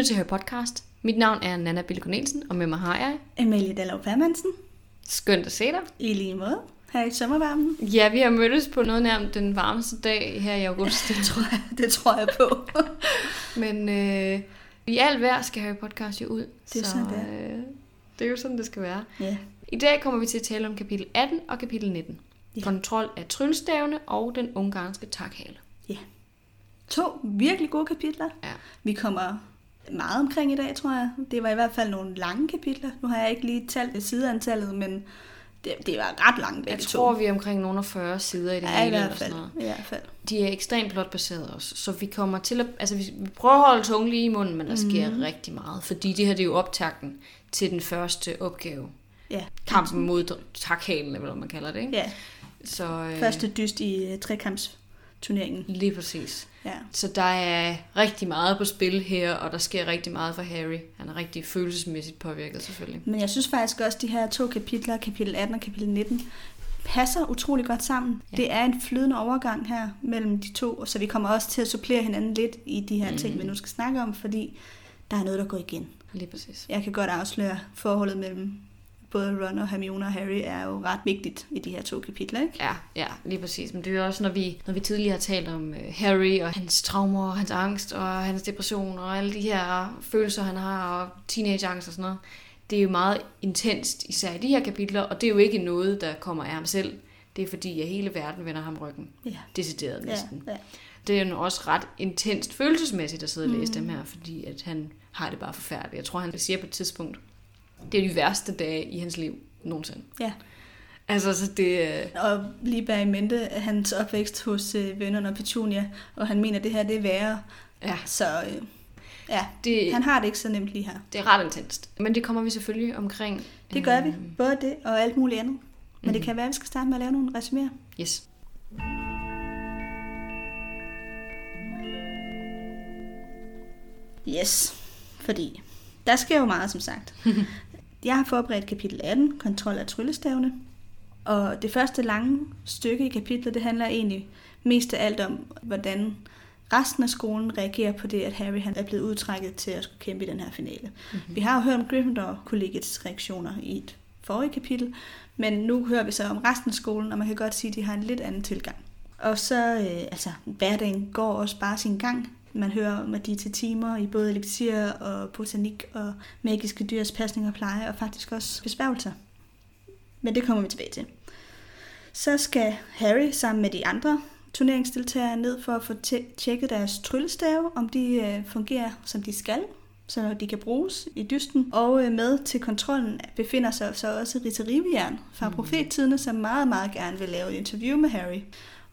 Lytter til Hør Podcast. Mit navn er Nana Bille Cornelsen, og med mig har jeg... Emilie Dallov Permansen. Skønt at se dig. I lige måde. Her i sommervarmen. Ja, vi har mødtes på noget nærmest den varmeste dag her i august. Det tror jeg, det tror jeg på. Men øh, i alt vejr skal Harry Podcast jo ud. Det er så, sådan, det er. Øh, det er jo sådan, det skal være. ja. I dag kommer vi til at tale om kapitel 18 og kapitel 19. Ja. Kontrol af tryllestavene og den ungarske takhale. To virkelig gode kapitler. Ja. Vi kommer meget omkring i dag, tror jeg. Det var i hvert fald nogle lange kapitler. Nu har jeg ikke lige talt sideantallet, men det, det var ret langt begge Jeg to. tror, vi er omkring nogle af 40 sider i det ja, i hele. hvert eller sådan fald. noget. I hvert fald. De er ekstremt plotbaseret også, så vi kommer til at... Altså, vi, vi prøver at holde tungen lige i munden, men der sker Mhm. rigtig meget. Fordi det her, det er jo optakten til den første opgave. Ja. Kampen mod takhalen, eller hvad man kalder det, ikke? Ja, Så, øh, første dyst i uh, trekampsturneringen. Lige præcis. Ja. Så der er rigtig meget på spil her, og der sker rigtig meget for Harry. Han er rigtig følelsesmæssigt påvirket, selvfølgelig. Men jeg synes faktisk også, at de her to kapitler, kapitel 18 og kapitel 19, passer utrolig godt sammen. Ja. Det er en flydende overgang her mellem de to, så vi kommer også til at supplere hinanden lidt i de her ting, Mhm. vi nu skal snakke om, fordi der er noget, der går igen. Lige præcis. Jeg kan godt afsløre, forholdet mellem både Ron og Hermione og Harry er jo ret vigtigt i de her to kapitler, ikke? Ja, ja, lige præcis. Men det er jo også, når vi, når vi tidligere har talt om uh, Harry og hans traumer, og hans angst og hans depression og alle de her følelser, han har, og teenageangst og sådan noget. Det er jo meget intenst, især i de her kapitler, og det er jo ikke noget, der kommer af ham selv. Det er fordi, at hele verden vender ham ryggen. Ja. Decideret næsten. Ja, ja. Det er jo også ret intenst følelsesmæssigt at sidde og læse Mm. dem her, fordi at han har det bare forfærdeligt. Jeg tror, han siger på et tidspunkt, det er de værste dage i hans liv nogensinde. Ja. Altså, så det... øh, Og lige bag i mente hans opvækst hos øh, vennerne og Petunia, og han mener, at det her det er værre. Ja, Så øh, ja, det, han har det ikke så nemt lige her. det er ret intenst. Men det kommer vi selvfølgelig omkring. Det gør vi. Øhm, Både det og alt muligt andet. Men Mhm. det kan være, at vi skal starte med at lave nogle resuméer. Yes. Yes, fordi der sker jo meget, som sagt. Jeg har forberedt kapitel 18, kontrol af tryllestavene. Og det første lange stykke i kapitlet, det handler egentlig mest af alt om, hvordan resten af skolen reagerer på det, at Harry han er blevet udtrækket til at skulle kæmpe i den her finale. Mm-hmm. Vi har jo hørt om Gryffindor-kollegiets reaktioner i et forrige kapitel, men nu hører vi så om resten af skolen, og man kan godt sige, at de har en lidt anden tilgang. Og så, øh, altså, hverdagen går også bare sin gang. Man hører om, at de er til timer i både elixir og botanik og magiske dyrs pasning og pleje, og faktisk også besværgelser. Men det kommer vi tilbage til. Så skal Harry sammen med de andre turneringsdeltagere ned for at få tje- tjekket deres tryllestave, om de øh, fungerer som de skal, så de kan bruges i dysten. Og øh, med til kontrollen befinder sig så også Rita Rivejern fra Mm. Profettidene, som meget, meget gerne vil lave et interview med Harry.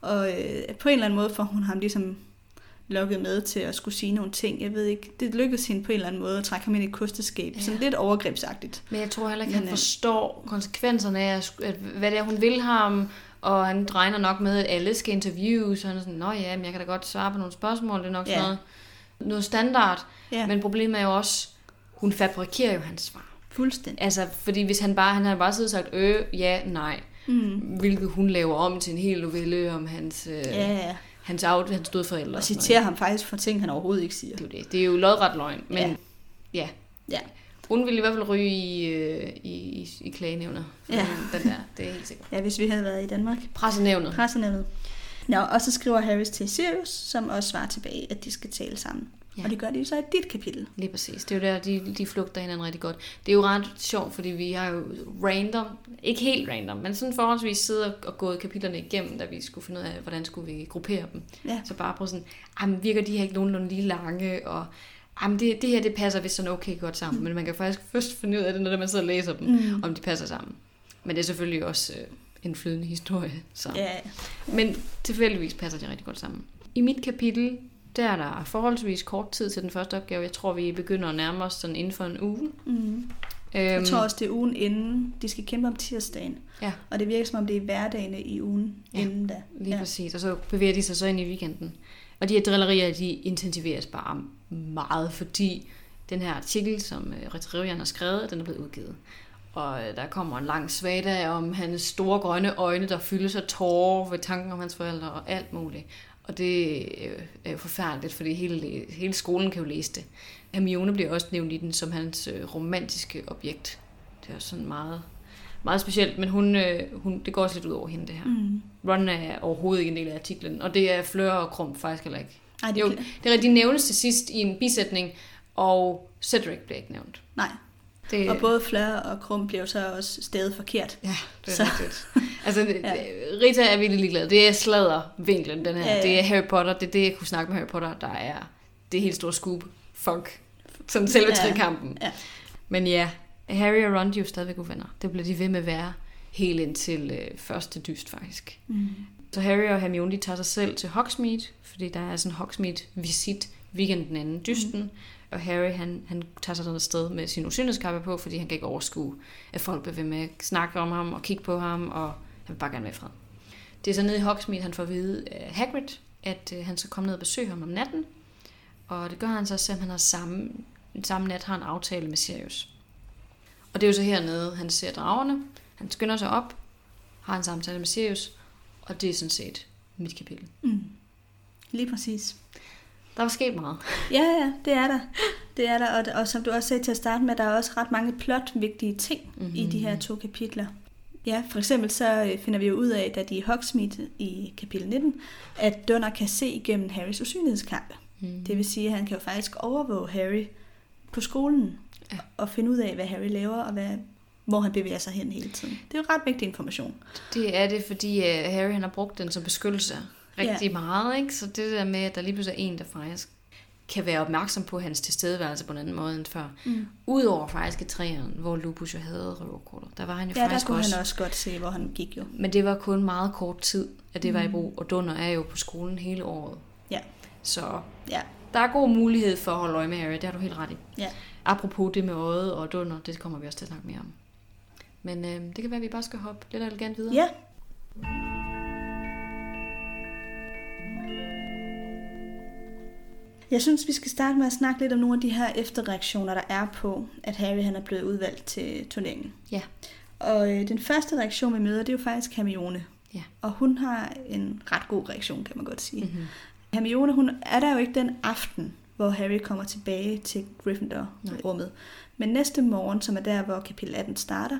Og øh, på en eller anden måde får hun ham ligesom lukket med til at skulle sige nogle ting. Jeg ved ikke, det lykkedes hende på en eller anden måde at trække ham ind i et kosteskab. Ja. Sådan lidt overgrebsagtigt. Men jeg tror heller ikke, Men, han øh, forstår konsekvenserne af, at, at, hvad det er, hun vil ham. Og han regner nok med, at alle skal interviews. Og han er sådan, nå ja, men jeg kan da godt svare på nogle spørgsmål. Det er nok sådan Ja. noget, noget standard. Ja, Men problemet er jo også, hun fabrikerer jo hans svar. fuldstændig. Altså, fordi hvis han bare, han havde bare siddet og sagt, øh, ja, nej. Mm. Hvilket hun laver om til en hel novelle om hans, øh, Ja, ja. Hans, out, hans døde forældre. Og citerer ham faktisk for ting, han overhovedet ikke siger. Det er jo det. Det er jo lodret løgn. Men ja. Ja. ja. Ja. Hun ville i hvert fald ryge i, øh, i, i, i klagenævner. Ja. Den der, det er helt sikkert. Ja, hvis vi havde været i Danmark. Pressenævnet. Pressenævnet. Nå, og så skriver Harris til Sirius, som også svarer tilbage, at de skal tale sammen. Ja. Og det gør de jo så i dit kapitel. Lige præcis. Det er jo der, de, de flugter hinanden rigtig godt. Det er jo ret sjovt, fordi vi har jo random, ikke helt random, men sådan forholdsvis siddet og gået kapitlerne igennem, da vi skulle finde ud af, hvordan skulle vi gruppere dem. Ja. Så bare på sådan, jamen, virker de her ikke nogenlunde lige lange, og jamen, det, det her det passer vist sådan okay godt sammen. Men man kan faktisk først finde ud af det, når man sidder og læser dem, Mm. om de passer sammen. Men det er selvfølgelig også øh, en flydende historie. Så. Ja, Men tilfældigvis passer de rigtig godt sammen. I mit kapitel, der er der forholdsvis kort tid til den første opgave. Jeg tror, vi begynder at nærme os sådan inden for en uge. mm. Øhm, Jeg tror også, det er ugen inden. De skal kæmpe om tirsdagen. Ja. Og det virker som om, det er hverdagene i ugen Ja, inden da. Lige ja. Præcis. Og så bevæger de sig så ind i weekenden. Og de her drillerier, de intensiveres bare meget, fordi den her artikel, som øh, Retrivian har skrevet, den er blevet udgivet. Og øh, der kommer en lang svada om hans store grønne øjne, der fyldes af tårer ved tanken om hans forældre og alt muligt. Og det øh, er jo forfærdeligt, fordi hele, hele skolen kan jo læse det. Hermione bliver også nævnt i den som hans øh, romantiske objekt. Det er sådan meget, meget specielt, men hun, hun, det går også lidt ud over hende, det her. Mm. Ron er overhovedet ikke en del af artiklen, og det er Fleur og Krum faktisk heller ikke. Ej, det Jo, det er rigtigt, de nævnes til sidst i en bisætning, og Cedric bliver ikke nævnt. Nej, Det, og både Fleur og Krum bliver jo så også stadig forkert. Ja, det er Så- rigtigt. Altså, Ja. Rita er virkelig ligeglad. Det er sladdervinklen, den her. Ja, Ja. Det er Harry Potter. Det er det, jeg kunne snakke med Harry Potter, der er det helt store scoop. Fuck. Sådan selve Ja. trekampen. Ja. Men ja, Harry og Ron, de er jo stadigvæk uvenner. Det bliver de ved med at være helt indtil øh, første dyst, faktisk. Mm. Så Harry og Hermione, de tager sig selv til Hogsmeade, fordi der er sådan en Hogsmeade-visit weekenden inden dysten. Mm. Og Harry, han, han tager sig sådan et sted med sin usynlighedskappe på, fordi han kan ikke overskue, at folk bliver ved med at snakke om ham og kigge på ham, og han vil bare gerne være i fred. Det er så nede i Hogsmeade, han får at vide af Hagrid, at øh, han skal komme ned og besøge ham om natten. Og det gør han så, selvom han har samme, samme nat har en aftale med Sirius. Og det er jo så hernede, han ser dragerne. Han skynder sig op, har en samtale med Sirius, og det er sådan set mit kapitel. Mm. Lige præcis. Der var sket meget. Ja, ja, det er der. Det er der, og, og som du også sagde til at starte med, der er også ret mange plot-vigtige ting mm-hmm. i de her to kapitler. Ja, for eksempel så øh, finder vi jo ud af, da de er i Hogsmeade i kapitel 19, at Dunner kan se igennem Harrys usynlighedskampe. Mm. Det vil sige, at han kan jo faktisk overvåge Harry på skolen Ja. og finde ud af, hvad Harry laver og hvad, hvor han bevæger sig hen hele tiden. Det er jo ret vigtig information. Det er det, fordi uh, Harry han har brugt den som beskyttelse rigtig ja. meget. Ikke? Så det der med, at der lige pludselig er en, der faktisk kan være opmærksom på hans tilstedeværelse på en anden måde end før. Mm. Udover faktisk i træerne, hvor Lupus jo havde røverkortet. Der var han jo Ja, der faktisk kunne også. han også godt se, hvor han gik jo. Men det var kun meget kort tid, at det var i Mm. brug. Og Dunder er jo på skolen hele året. Ja. Så Ja. der er god mulighed for at holde øje med Harry. Det har du helt ret i. Ja. Apropos det med øjet og Dunder, det kommer vi også til at snakke mere om. Men øh, det kan være, at vi bare skal hoppe lidt elegant videre. Ja. Jeg synes, vi skal starte med at snakke lidt om nogle af de her efterreaktioner, der er på, at Harry han er blevet udvalgt til turneringen. Ja. Og øh, den første reaktion, vi møder, det er jo faktisk Hermione. Ja. Og hun har en ret god reaktion, kan man godt sige. Mm-hmm. Hermione, hun er der jo ikke den aften, hvor Harry kommer tilbage til Gryffindor-rummet. Men næste morgen, som er der, hvor kapitel 18 starter,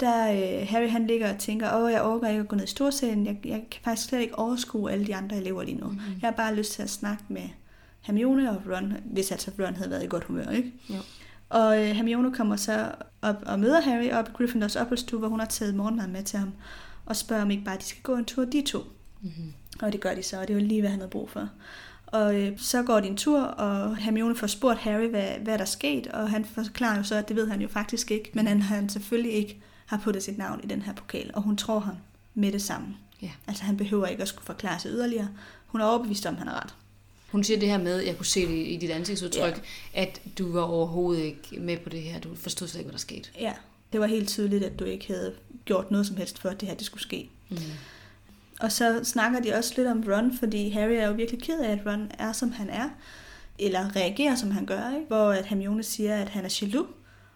der øh, Harry han ligger og tænker, åh, jeg overgår ikke at gå ned i storsalen, jeg, jeg kan faktisk slet ikke overskue alle de andre elever lige nu. Mhm. Mm-hmm. Jeg har bare lyst til at snakke med Hermione og Ron, hvis altså Ron havde været i godt humør, ikke? Jo. Og øh, Hermione kommer så op og møder Harry op i Gryffindors opholdsstue, hvor hun har taget morgenmad med til ham, og spørger om ikke bare, de skal gå en tur, de to. Mm-hmm. Og det gør de så, og det var lige, hvad han havde brug for. Og øh, så går de en tur, og Hermione får spurgt Harry, hvad, hvad der er sket, og han forklarer jo så, at det ved han jo faktisk ikke, men han, han selvfølgelig ikke har puttet sit navn i den her pokal, og hun tror ham med det samme. Ja. Altså han behøver ikke at skulle forklare sig yderligere. Hun er overbevist om, at han har ret. Hun siger det her med, jeg kunne se det i dit ansigtsudtryk, ja. at du var overhovedet ikke med på det her. Du forstod slet ikke, hvad der skete. Ja, det var helt tydeligt, at du ikke havde gjort noget som helst for, at det her det skulle ske. Mm-hmm. Og så snakker de også lidt om Ron, fordi Harry er jo virkelig ked af, at Ron er, som han er. Eller reagerer, som han gør, ikke? Hvor at Hermione siger, at han er jaloux.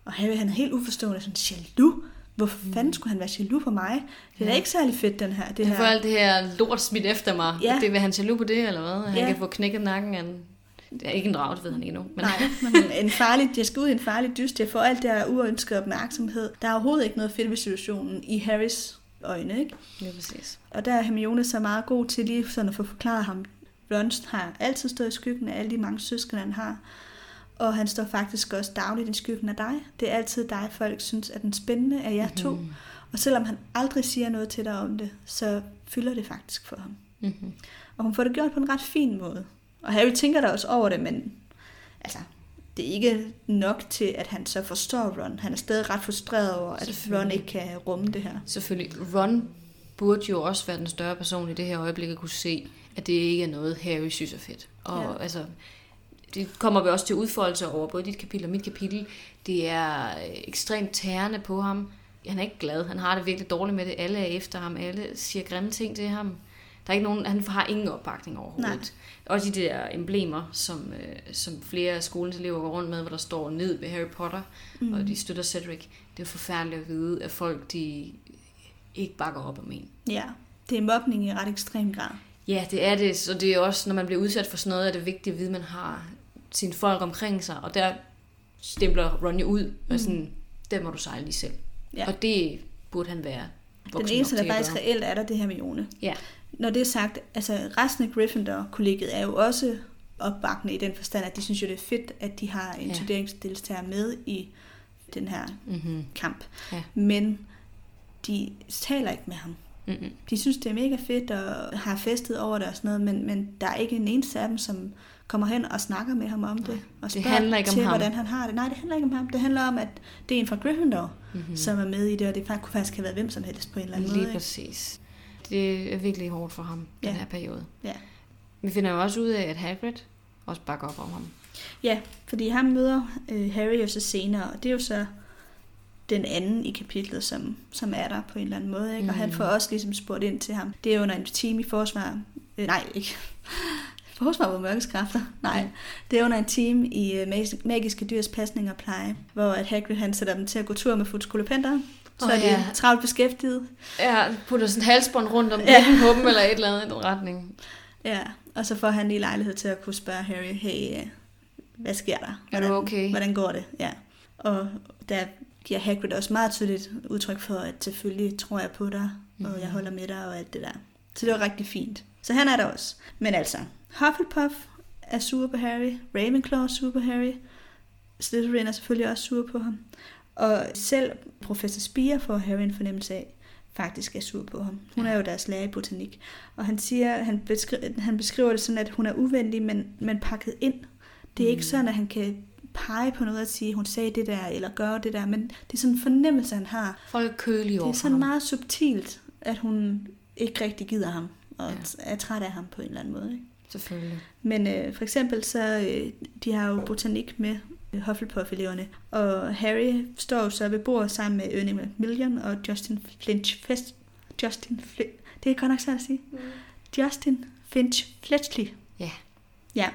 Og Harry han er helt uforstående, sådan, jaloux? Hvorfor Mm. fanden skulle han være jaloux på mig? Det er da Ja. ikke særlig fedt, den her. Det her. får alt det her lort smidt efter mig. Ja. Det vil han jaloux på det, eller hvad? Han Ja. kan få knækket nakken af en... Det er ikke en drag, det ved han ikke nu. Men... Nej, men en farlig, jeg skal ud i en farlig dyst. Jeg får alt det her uønsket opmærksomhed. Der er overhovedet ikke noget fedt ved situationen i Harrys øjne, ikke? Ja, præcis. Og der er Hermione så meget god til lige sådan at få forklaret ham. Ron har altid stået i skyggen af alle de mange søskende, han har. Og han står faktisk også dagligt i skyggen af dig. Det er altid dig, folk synes er den spændende af jer to. Mhm. Og selvom han aldrig siger noget til dig om det, så fylder det faktisk for ham. Mm-hmm. Og hun får det gjort på en ret fin måde. Og Harry tænker da også over det, men altså, det er ikke nok til, at han så forstår Ron. Han er stadig ret frustreret over, at. Ron ikke kan rumme det her. Selvfølgelig. Ron burde jo også være den større person i det her øjeblik at kunne se, at det ikke er noget, Harry synes er fedt. Og ja. altså, det kommer vi også til udfoldelse over både dit kapitel og mit kapitel. Det er øh, ekstremt tærende på ham. Han er ikke glad. Han har det virkelig dårligt med det. Alle er efter ham. Alle siger grimme ting til ham. Der er ikke nogen, han har ingen opbakning overhovedet. Nej. Også de der emblemer, som, øh, som flere af skolens elever går rundt med, hvor der står ned ved Harry Potter, mm. og de støtter Cedric. Det er forfærdeligt at vide, at folk de ikke bakker op om en. Ja, det er mobning i ret ekstrem grad. Ja, det er det. Så det er også, når man bliver udsat for sådan noget, er det vigtigt at vide, at man har sine folk omkring sig. Og der stempler Ronny ud, og sådan, der må du sejle lige selv. Ja. Og det burde han være Den eneste, der faktisk reelt er der, det her med Jone. Ja, Når det er sagt, altså resten af Gryffindor-kollegiet er jo også opbakkende i den forstand, at de synes jo, det er fedt, at de har en Ja. turneringsdeltager med i den her mm-hmm. kamp. Ja. Men de taler ikke med ham. Mm-hmm. De synes, det er mega fedt og har festet over det og sådan noget, men, men der er ikke en eneste af dem, som kommer hen og snakker med ham om det. Og det spørger handler ikke om til, ham. hvordan han har det. Nej, det handler ikke om ham. Det handler om, at det er en fra Gryffindor, Mhm. mm-hmm. som er med i det, og det faktisk- kunne faktisk have været hvem som helst på en eller anden Lige måde. Ikke? præcis. Det er virkelig hårdt for ham, Ja. den her periode. Ja. Vi finder jo også ud af, at Hagrid også bakker op om ham. Ja, fordi han møder øh, Harry jo så senere, og det er jo så den anden i kapitlet, som, som er der på en eller anden måde. Ikke? Og han Mm. får også ligesom spurgt ind til ham. Det er under en team i forsvar. Øh, nej, ikke. Forsvar på mørkets kræfter. Nej, Mm. det er under en team i Mag- Magiske Dyrs Pasning og Pleje, hvor at Hagrid han sætter dem til at gå tur med futskolopenter. Så Åh, er de ja. travlt beskæftiget. Ja, putter sådan en halsbånd rundt om Ja. på dem, eller et eller andet i den retning. Ja, og så får han lige lejlighed til at kunne spørge Harry, hey, øh, hvad sker der? Er du okay? Hvordan går det? Ja. Og der giver Hagrid også meget tydeligt udtryk for, at selvfølgelig tror jeg på dig, og Mhm. jeg holder med dig og alt det der. Så det var rigtig fint. Så han er der også. Men altså, Hufflepuff er sur på Harry, Ravenclaw er sur på Harry, Slytherin er selvfølgelig også sur på ham. Og selv professor Spire får Harry en fornemmelse af, faktisk er sur på ham. Hun er jo deres lærer i botanik. Og han siger, han, beskriver, han beskriver det sådan, at hun er uvenlig, men, men pakket ind. Det er ikke Mm. sådan, at han kan pege på noget og sige, hun sagde det der, eller gøre det der, men det er sådan en fornemmelse, han har. Folk er kølige Det over er for sådan meget subtilt, at hun ikke rigtig gider ham, og Ja. er træt af ham på en eller anden måde. Ikke? Selvfølgelig. Men øh, for eksempel så, øh, de har jo botanik med øh, Hufflepuff-eleverne, og Harry står jo så ved bordet sammen med Ernie Macmillan og Justin Flinch Fest, Justin Flinch, det er godt nok svært at sige. Mm. Justin Finch Fletchley. Ja. Ja.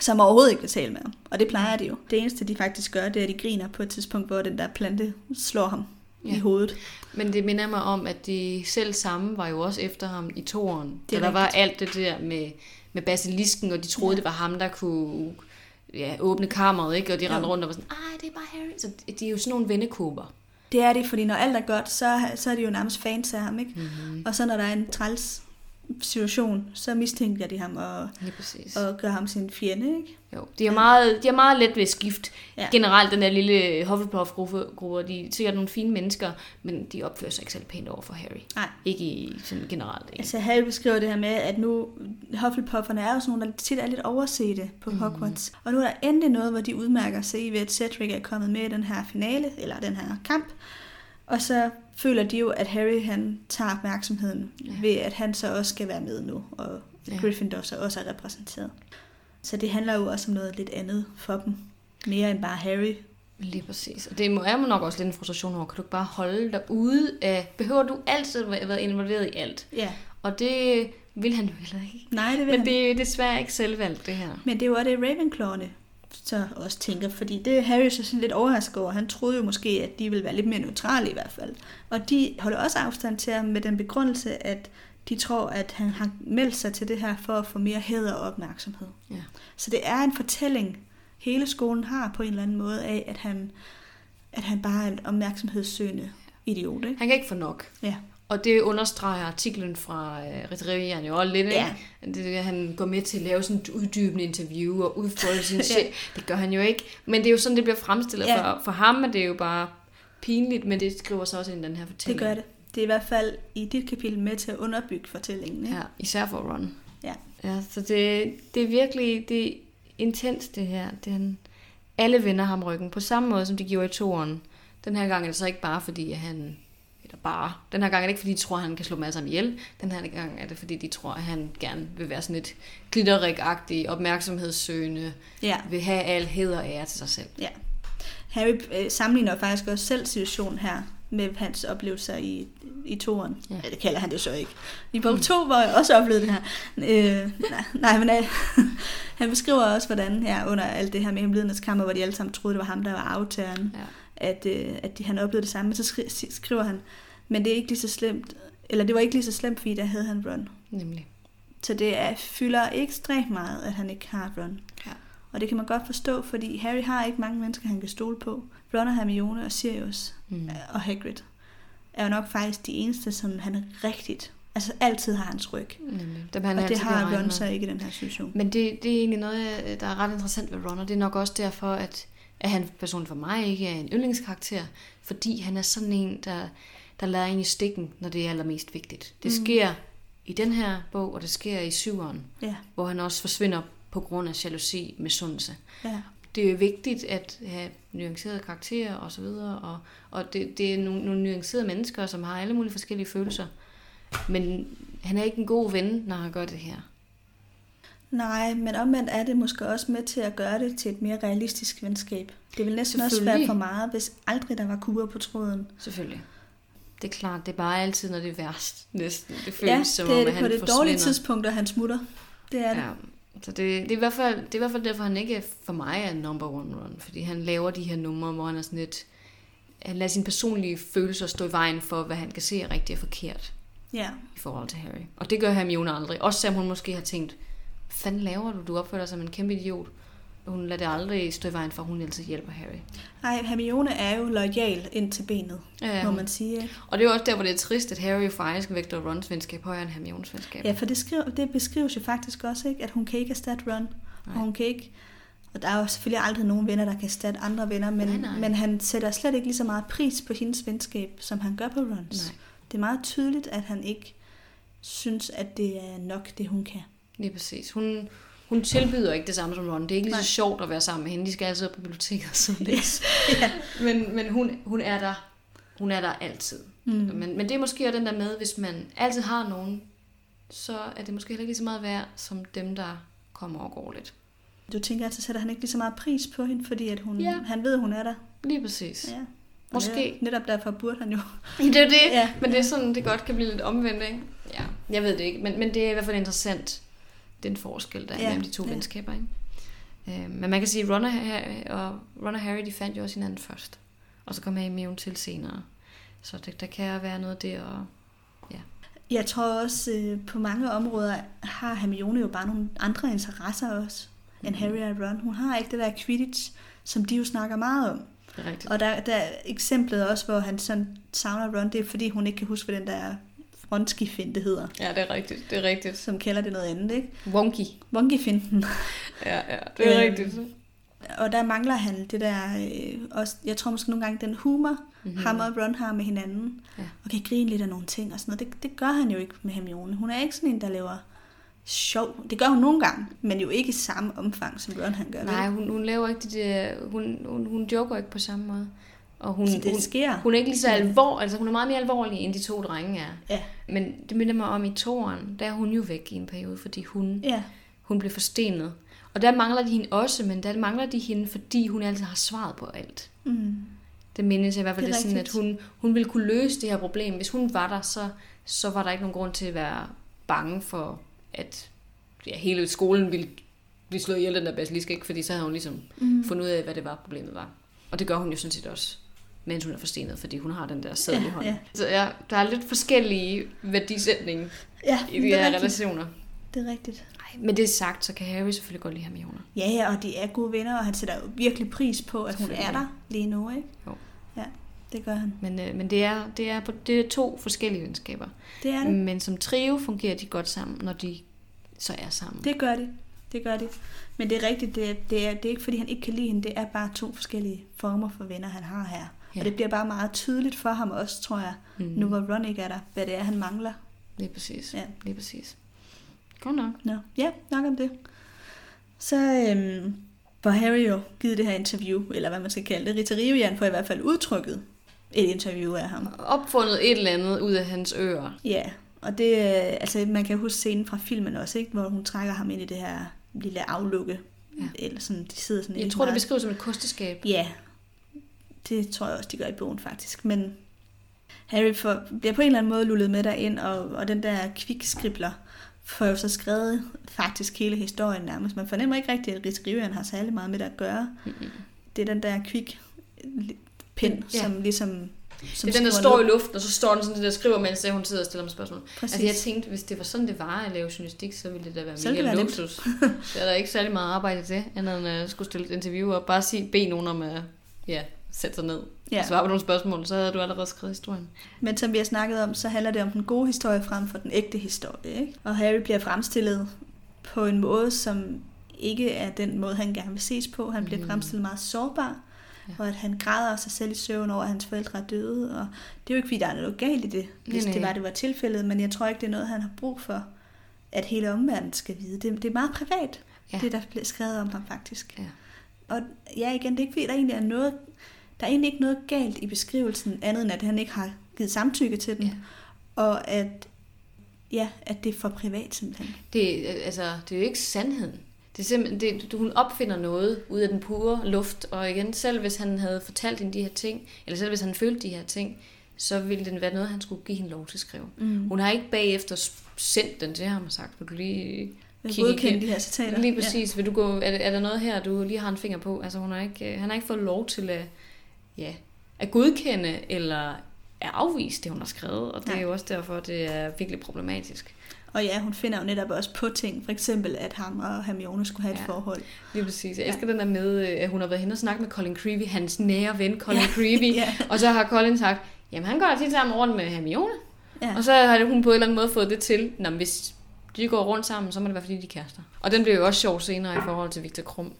Som overhovedet ikke vil tale med ham. Og det plejer de jo. Det eneste, de faktisk gør, det er, at de griner på et tidspunkt, hvor den der plante slår ham ja. I hovedet. Men det minder mig om, at de selv samme var jo også efter ham i toren. Det er der var alt det der med, med basilisken, og de troede, Ja. det var ham, der kunne ja, åbne kammeret, ikke? Og de rendte rundt og var sådan, ej, det er bare Harry. Så de er jo sådan nogle vennekåber. Det er det, fordi når alt er godt, så, så er de jo nærmest fans af ham, ikke? Mm-hmm. Og så når der er en træls situation, så mistænker de ham og, og gør ham sin fjende, ikke? Jo, de er, meget, de er meget let ved skift. Ja. Generelt den der lille Hufflepuff-gruppe, de er sikkert nogle fine mennesker, men de opfører sig ikke selv pænt over for Harry. Nej. Ikke i sådan generelt. Ikke? Altså Harry beskriver det her med, at nu Hufflepufferne er jo sådan nogle, der tit er lidt oversete på Mhm. Hogwarts. Og nu er der endelig noget, hvor de udmærker sig i ved, at Cedric er kommet med i den her finale, eller den her kamp. Og så føler de jo, at Harry han tager opmærksomheden ja. Ved, at han så også skal være med nu, og ja. Gryffindor så også er repræsenteret. Så det handler jo også om noget lidt andet for dem. Mere end bare Harry. Lige præcis. Og det må- er nok også lidt en frustration over, kan du ikke bare holde dig ude af... Behøver du altid at være involveret i alt? Ja. Og det vil han jo heller ikke. Nej, det vil Men han. det er desværre ikke selvvalgt, det her. Men det er jo også det, Ravenclaw'ne så også tænker, fordi det er Harry så sådan lidt overrasket over. Han troede jo måske, at de ville være lidt mere neutrale i hvert fald. Og de holder også afstand til ham med den begrundelse, at de tror, at han har meldt sig til det her for at få mere hæder og opmærksomhed. Ja. Så det er en fortælling, hele skolen har på en eller anden måde af, at han, at han bare er en opmærksomhedssøgende idiot. Ikke? Han kan ikke få nok. Ja. Og det understreger artiklen fra uh, Retrivieren jo også lidt, ikke? Ja. Det, det, han går med til at lave sådan et uddybende interview og udfolde sin Ja. sjæl. Det gør han jo ikke. Men det er jo sådan, det bliver fremstillet Ja. for, for ham, er det jo bare pinligt, men det skriver sig også ind i den her Det fortælling. gør det. Det er i hvert fald i dit kapitel med til at underbygge fortællingen. Ikke? Ja, især for Ron. Ja. ja så det, det er virkelig det er intens, det her. Det er han, alle vender ham ryggen, på samme måde, som de gjorde i toren. Den her gang er det så ikke bare, fordi at han... Eller bare. Den her gang er det ikke, fordi de tror, at han kan slå sammen ihjel. Den her gang er det, fordi de tror, at han gerne vil være sådan et glitterik-agtig, opmærksomhedssøgende, ja. vil have al heder og ære til sig selv. Ja. Harry øh, sammenligner faktisk også selv situationen her med hans oplevelser i, i toren. Ja. Ja. Det kalder han det så ikke. I bog 2, hvor jeg også oplevede det her. Øh, nej, nej, men øh, han beskriver også, hvordan ja, under alt det her med hemmelighedernes kammer, hvor de alle sammen troede, det var ham, der var aftageren, Ja. At, øh, at de, han oplevede det samme. Men så skri, skriver han, men det er ikke lige så slemt, eller det var ikke lige så slemt, fordi der havde han Ron. Nemlig. Så det er, fylder ekstremt meget, at han ikke har Ron. Ja. Og det kan man godt forstå, fordi Harry har ikke mange mennesker, han kan stole på. Ron og Hermione og Sirius Mm. og Hagrid er jo nok faktisk de eneste, som han rigtigt, altså altid har hans ryg. Nemlig. Dem, han og det har Ron så ikke i den her situation. Men det, det er egentlig noget, der er ret interessant ved Ron, og det er nok også derfor, at, at han personligt for mig ikke er en yndlingskarakter, fordi han er sådan en, der, der lader en i stikken, når det er allermest vigtigt. Det Mm. sker i den her bog, og det sker i syveren, Ja, hvor han også forsvinder på grund af jalousi med sundelse. ja. Det er jo vigtigt at have nuancerede karakterer og så videre, og, og det, det er nogle, nogle nuancerede mennesker, som har alle mulige forskellige følelser. Men han er ikke en god ven, når han gør det her. Nej, men omvendt er det måske også med til at gøre det til et mere realistisk venskab. Det vil næsten også være for meget, hvis aldrig der var kurer på tråden. Selvfølgelig. Det er klart, det er bare altid, når det er værst, næsten. Det føles Ja, som det om, er at det han på det dårlige tidspunkt, at han smutter. Det er det. Ja. Så det, det, er i hvert fald, det er i hvert fald derfor, han ikke for mig er number one run. Fordi han laver de her numre, hvor han er sådan lidt... Han lader sine personlige følelser stå i vejen for, hvad han kan se er rigtigt og forkert Ja. i forhold til Harry. Og det gør Hermione aldrig. Også selvom hun måske har tænkt, fanden laver du? Du opfører dig som en kæmpe idiot. Hun lader det aldrig stå i vejen for, at hun altid hjælper Harry. Ej, Hermione er jo lojal ind til benet, Ja, må man sige. Og det er jo også der, hvor det er trist, at Harry faktisk vægter Rons venskab højere end Hermiones venskab. Ja, for det, skriver, det beskrives jo faktisk også, ikke, at hun kan ikke erstatte Ron. Og Nej. hun kan ikke... Og der er jo selvfølgelig aldrig nogen venner, der kan erstatte andre venner, men, Nej, nej. men han sætter slet ikke lige så meget pris på hendes venskab, som han gør på Rons. Nej, Det er meget tydeligt, at han ikke synes, at det er nok, det hun kan. Lige præcis. Hun, hun tilbyder ikke det samme som Ron. Det er ikke lige Nej. så sjovt at være sammen med hende. De skal altid på biblioteket og og læse. ja. Men, men hun, hun er der. Hun er der altid. Mm. Men, men det er måske også den der med, hvis man altid har nogen, så er det måske heller ikke lige så meget værd, som dem, der kommer og går lidt. Du tænker, at så sætter han ikke lige så meget pris på hende, fordi at hun, Ja. han ved, at hun er der. Lige præcis. Ja. Og Måske. Netop, netop derfor burde han jo. Det er jo det, Ja. men det er sådan, det godt kan blive lidt omvendt, ikke? Ja, jeg ved det ikke, men, men det er i hvert fald interessant, den forskel, der er Ja, ja, mellem de to ja. ja. venskaber, ikke? Øh, men man kan sige, at Ron og, Harry, og Ron og Harry, de fandt jo også hinanden først. Og så kom Hermione til senere. Så det, der kan være noget der, og Jeg tror også, øh, på mange områder har Hermione jo bare nogle andre interesser også, end Mhm. Harry og Ron. Hun har ikke det der Quidditch, som de jo snakker meget om. rigtigt. Og der, der er eksemplet også, hvor han sådan savner Ron, det er fordi, hun ikke kan huske, hvad den der Ronski-finte hedder, Ja, det er rigtigt, det er rigtigt. som kalder det noget andet, ikke? Wonky. Wonky-finten. Ja, ja, det er Øhm, rigtigt. Og der mangler han det der, øh, også, jeg tror måske nogle gange, den humor, mm-hmm. ham og Ron har med hinanden, Ja. og kan grine lidt af nogle ting og sådan noget. Det, det gør han jo ikke med Hermione. Hun er ikke sådan en, der laver sjov. Det gør hun nogle gange, men jo ikke i samme omfang, som Ron han gør. Nej, hun, hun laver ikke det der, hun, hun, hun joker ikke på samme måde. Og hun, Så det hun, sker. hun er ikke lige så alvor, altså hun er meget mere alvorlig, end de to drenge er. Ja, Men det minder mig om i toren, der er hun jo væk i en periode, fordi hun, ja, hun blev forstenet. Og der mangler de hende også, men der mangler de hende, fordi hun altid har svaret på alt. mm. Det mindes jeg i hvert fald, Det det er er sådan, at hun, hun ville kunne løse det her problem. Hvis hun var der, så, så var der ikke nogen grund til at være bange for, at ja, hele skolen ville blive slået ihjel den der basilisk, ikke? Fordi så havde hun ligesom Mm. fundet ud af, hvad det var, problemet var. Og det gør hun jo sådan set også, mens hun er forstenet, fordi hun har den der sædel i Ja, hånden. ja. Så ja, der er lidt forskellige værdisætning ja i de er her rigtigt. relationer. det er rigtigt. Nej, men det er sagt, så kan Harry selvfølgelig godt lide Hermione. Ja, ja, og de er gode venner, og han sætter jo virkelig pris på, at hun er der lige nu, ikke? Jo. Ja, det gør han. Men, øh, men det, er, det, er det er to forskellige venskaber. Det er det. Men som trio fungerer de godt sammen, når de så er sammen. Det gør de. Det gør de. Men det er rigtigt, det er, det, er, det er ikke fordi, han ikke kan lide hende. Det er bare to forskellige former for venner, han har her. Ja. Og det bliver bare meget tydeligt for ham også, tror jeg, Mm. nu hvor Ron ikke er der, hvad det er, han mangler. Lige præcis. Ja. Lige præcis. Godt nok. Nå, ja, nok om det. Så øhm, får Harry jo givet det her interview, eller hvad man skal kalde det. Rita Rivian får i hvert fald udtrykket et interview af ham. Opfundet et eller andet ud af hans ører. Ja, og det, øh, altså man kan huske scenen fra filmen også, ikke? hvor hun trækker ham ind i det her lille aflukke. Ja. Eller sådan, de sidder sådan Jeg tror, det meget- beskrives som et kosteskab. Ja, det tror jeg også, de gør i bogen faktisk. Men Harry får, bliver på en eller anden måde lullet med derind, og, og den der kvikskribler får jo så skrevet faktisk hele historien nærmest. Man fornemmer ikke rigtigt, at Rigsriveren har særlig meget med det at gøre. Mm-mm. Det er den der kvik pind, Ja. som ligesom som Det er den, der står i luften, og så står den sådan, det der skriver, mens hun sidder og stiller mig spørgsmål. Præcis. Altså jeg tænkte, hvis det var sådan, det var at lave journalistik, så ville det da være Så mega det være luksus. Så er der ikke særlig meget arbejde til, andet end at skulle stille et interview og bare sige, bede nogen om at ja, sætte sig ned Ja. og svare på nogle spørgsmål, så havde du allerede skrevet historien. Men som vi har snakket om, så handler det om den gode historie frem for den ægte historie. Ikke? Og Harry bliver fremstillet på en måde, som ikke er den måde, han gerne vil ses på. Han bliver Mhm. fremstillet meget sårbar, Ja. og at han græder sig selv i søvn over, at hans forældre er døde. Og det er jo ikke, fordi der er noget galt i det, hvis Nej, det nej. var, det var tilfældet, men jeg tror ikke, det er noget, han har brug for, at hele omverdenen skal vide. Det, det er meget privat, ja. det der bliver skrevet om ham faktisk. Ja. Og ja, igen, det er ikke fordi, der egentlig er noget, der er egentlig ikke noget galt i beskrivelsen, andet end at han ikke har givet samtykke til den, Ja. og at, ja, at det er for privat simpelthen. Det, er- altså, det er jo ikke sandheden. Det er simpelthen, det, hun opfinder noget ud af den pure luft, og igen, selv hvis han havde fortalt hende de her ting, eller selv hvis han følte de her ting, så ville den være noget, han skulle give hende lov til at skrive. Mm. Hun har ikke bagefter sendt den til ham og sagt, vil du lige kigge igen? de her citater. Lige præcis. Vil du gå, er, er der noget her, du lige har en finger på? Altså, hun har ikke, øh, han har ikke fået lov til at, ja, at godkende eller at afvise det, hun har skrevet. Og det er Nej. jo også derfor, det er virkelig problematisk. Og ja, hun finder jo netop også på ting. For eksempel, at ham og Hermione skulle have et Ja. forhold. Lige præcis. Jeg Ja. elsker den der med, øh, at hun har været hen og snakket med Colin Creevy, hans nære ven Colin Ja. Creevy. Ja. Og så har Colin sagt, jamen han går tit sammen rundt med Hermione. Ja. Og så har hun på en eller anden måde fået det til, Nå, hvis de går rundt sammen, så må det være fordi, de er kærester. Og den bliver jo også sjov senere i forhold til Victor Krum.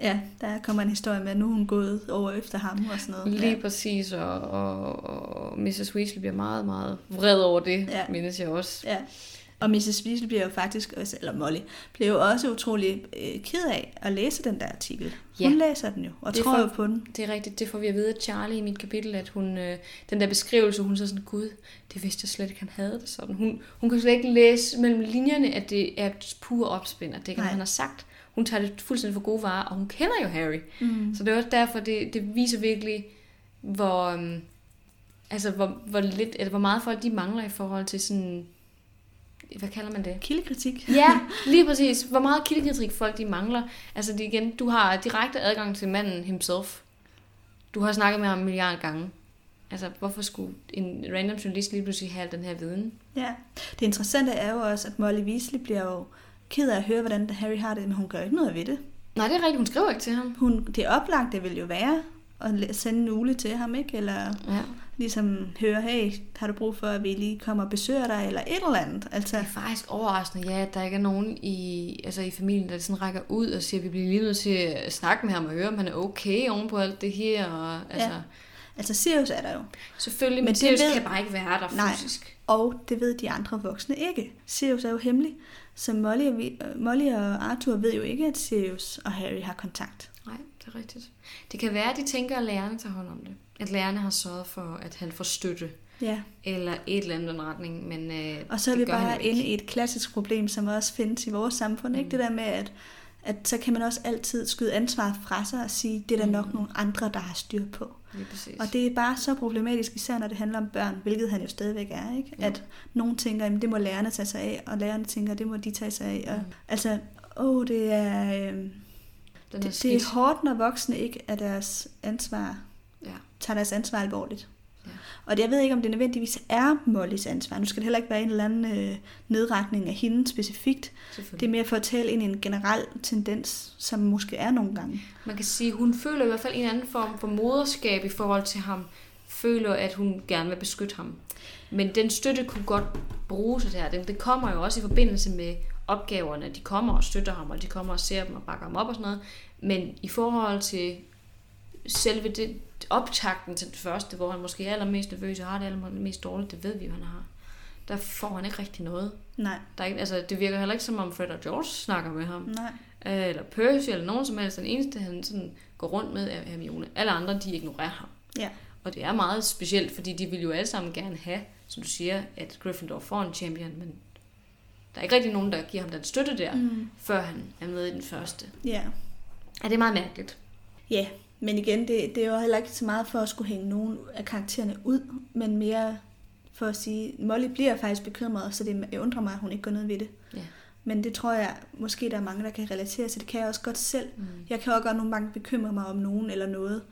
Ja, der kommer en historie med, at nu er hun gået over efter ham og sådan noget. Lige ja. præcis, og, og, og Mrs. Weasley bliver meget, meget vred over det, Ja. mindes jeg også. Ja. Og Mrs. Weasley bliver jo faktisk også, eller Molly, bliver jo også utrolig øh, ked af at læse den der artikel. Hun Ja. læser den jo, og Det tror for- jo på den. Det er rigtigt, det får vi at vide af Charlie i mit kapitel, at hun, øh, den der beskrivelse, hun så sådan, gud, det vidste jeg slet ikke, han havde det sådan. Hun, hun kan slet ikke læse mellem linjerne, at det er pur opspind, at det er, Nej. han har sagt. Hun tager det fuldstændig for gode varer, og hun kender jo Harry. Mm. Så det er også derfor, det, det viser virkelig, hvor, øhm, altså, hvor, hvor, lidt, eller hvor meget folk de mangler i forhold til sådan, hvad kalder man det? Kildekritik. Ja, lige præcis. Hvor meget kildekritik folk de mangler. Altså det igen, du har direkte adgang til manden himself. Du har snakket med ham en milliard gange. Altså, hvorfor skulle en random journalist lige pludselig have den her viden? Ja. Det interessante er jo også, at Molly Weasley bliver jo ked af at høre, hvordan Harry har det, men hun gør ikke noget ved det. Nej, det er rigtigt. Hun skriver ikke til ham. Hun, det oplagte vil jo være at sende en ule til ham, ikke? Eller Ja. ligesom høre, hey, har du brug for, at vi lige kommer og besøger dig, eller et eller andet. Altså, Det er faktisk overraskende, ja, at der ikke er nogen i, altså i familien, der sådan rækker ud og siger, at vi bliver lige nødt til at snakke med ham og høre, om han er okay oven på alt det her. Og, altså, Ja. altså Sirius er der jo. Selvfølgelig, men, Men det Sirius ved- kan bare ikke være der Nej. fysisk. Og det ved de andre voksne ikke. Sirius er jo hemmelig. Så Molly og, vi, Molly og Arthur ved jo ikke, at Sirius og Harry har kontakt. Nej, det er rigtigt. Det kan være, at de tænker, at lærerne tager hånd om det. At lærerne har sørget for, at han får støtte. Ja. Eller et eller andet retning, men øh, Og så er det vi bare ikke. inde i et klassisk problem, som også findes i vores samfund. Ikke? Mm. Det der med, at, at så kan man også altid skyde ansvaret fra sig og sige, det er der Mm. nok nogle andre, der har styr på. Og det er bare så problematisk, især når det handler om børn, hvilket han jo stadigvæk er. Ikke? Jo. At nogen tænker, at det må lærerne tage sig af, og lærerne tænker, at det må de tage sig af. Og, Mm. Altså, åh, det er, øh, Den er det, det skidt. er hårdt, når voksne ikke er deres ansvar, Ja. tager deres ansvar alvorligt. Og det, jeg ved ikke, om det nødvendigvis er Mollys ansvar. Nu skal det heller ikke være en eller anden øh, nedretning af hende specifikt. Det er mere for at tale ind i en generel tendens, som måske er nogle gange. Man kan sige, hun føler i hvert fald en anden form for moderskab i forhold til ham. Føler, at hun gerne vil beskytte ham. Men den støtte kunne godt bruges det her. Den, det kommer jo også i forbindelse med opgaverne. De kommer og støtter ham, og de kommer og ser dem og bakker ham op og sådan noget. Men i forhold til selve det, optakten til det første, hvor han måske er allermest nervøs og har det allermest dårligt, det ved vi jo, han har. Der får han ikke rigtig noget. Nej, Der er ikke, altså, det virker heller ikke som om Fred og George snakker med ham. nej. Øh, eller Percy, eller nogen som helst. Den eneste, han sådan går rundt med, er Hermione. Alle andre, de ignorerer ham. Ja. Og det er meget specielt, fordi de vil jo alle sammen gerne have, som du siger, at Gryffindor får en champion, men der er ikke rigtig nogen, der giver ham den støtte der, mm. Før han er med i den første. Ja. Det er meget mærkeligt. Ja, men igen, det, det er jo heller ikke så meget for at skulle hænge nogen af karaktererne ud, men mere for at sige, Molly bliver faktisk bekymret, så det undrer mig, at hun ikke gør noget ved det. Ja. Men det tror jeg, måske der er mange, der kan relatere til. Det kan jeg også godt selv. Mm. Jeg kan også godt nogle gange bekymre mig om nogen eller noget,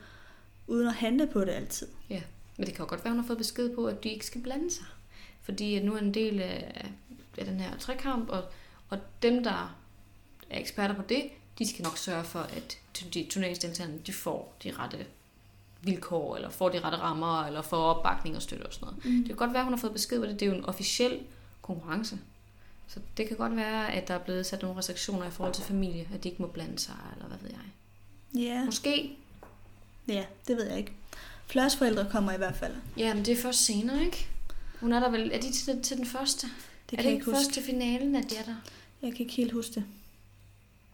uden at handle på det altid. Ja. Men det kan jo godt være, hun har fået besked på, at de ikke skal blande sig. Fordi nu er en del af, af den her trekamp, og, og dem, der er eksperter på det, de skal nok sørge for, at de turneringsdeltagerne de får de rette vilkår, eller får de rette rammer, eller får opbakning og støtte og sådan noget. Mm. Det kan godt være, at hun har fået besked på det. Det er jo en officiel konkurrence. Så det kan godt være, at der er blevet sat nogle restriktioner i forhold til familie, at de ikke må blande sig, eller hvad ved jeg. Ja. Måske. Ja, det ved jeg ikke. Flørs forældre kommer i hvert fald. Ja, men det er først senere, ikke? Hun er der vel... Er de til, til den første? Det er kan det jeg ikke huske. først til finalen, at de er der? Jeg kan ikke helt huske det.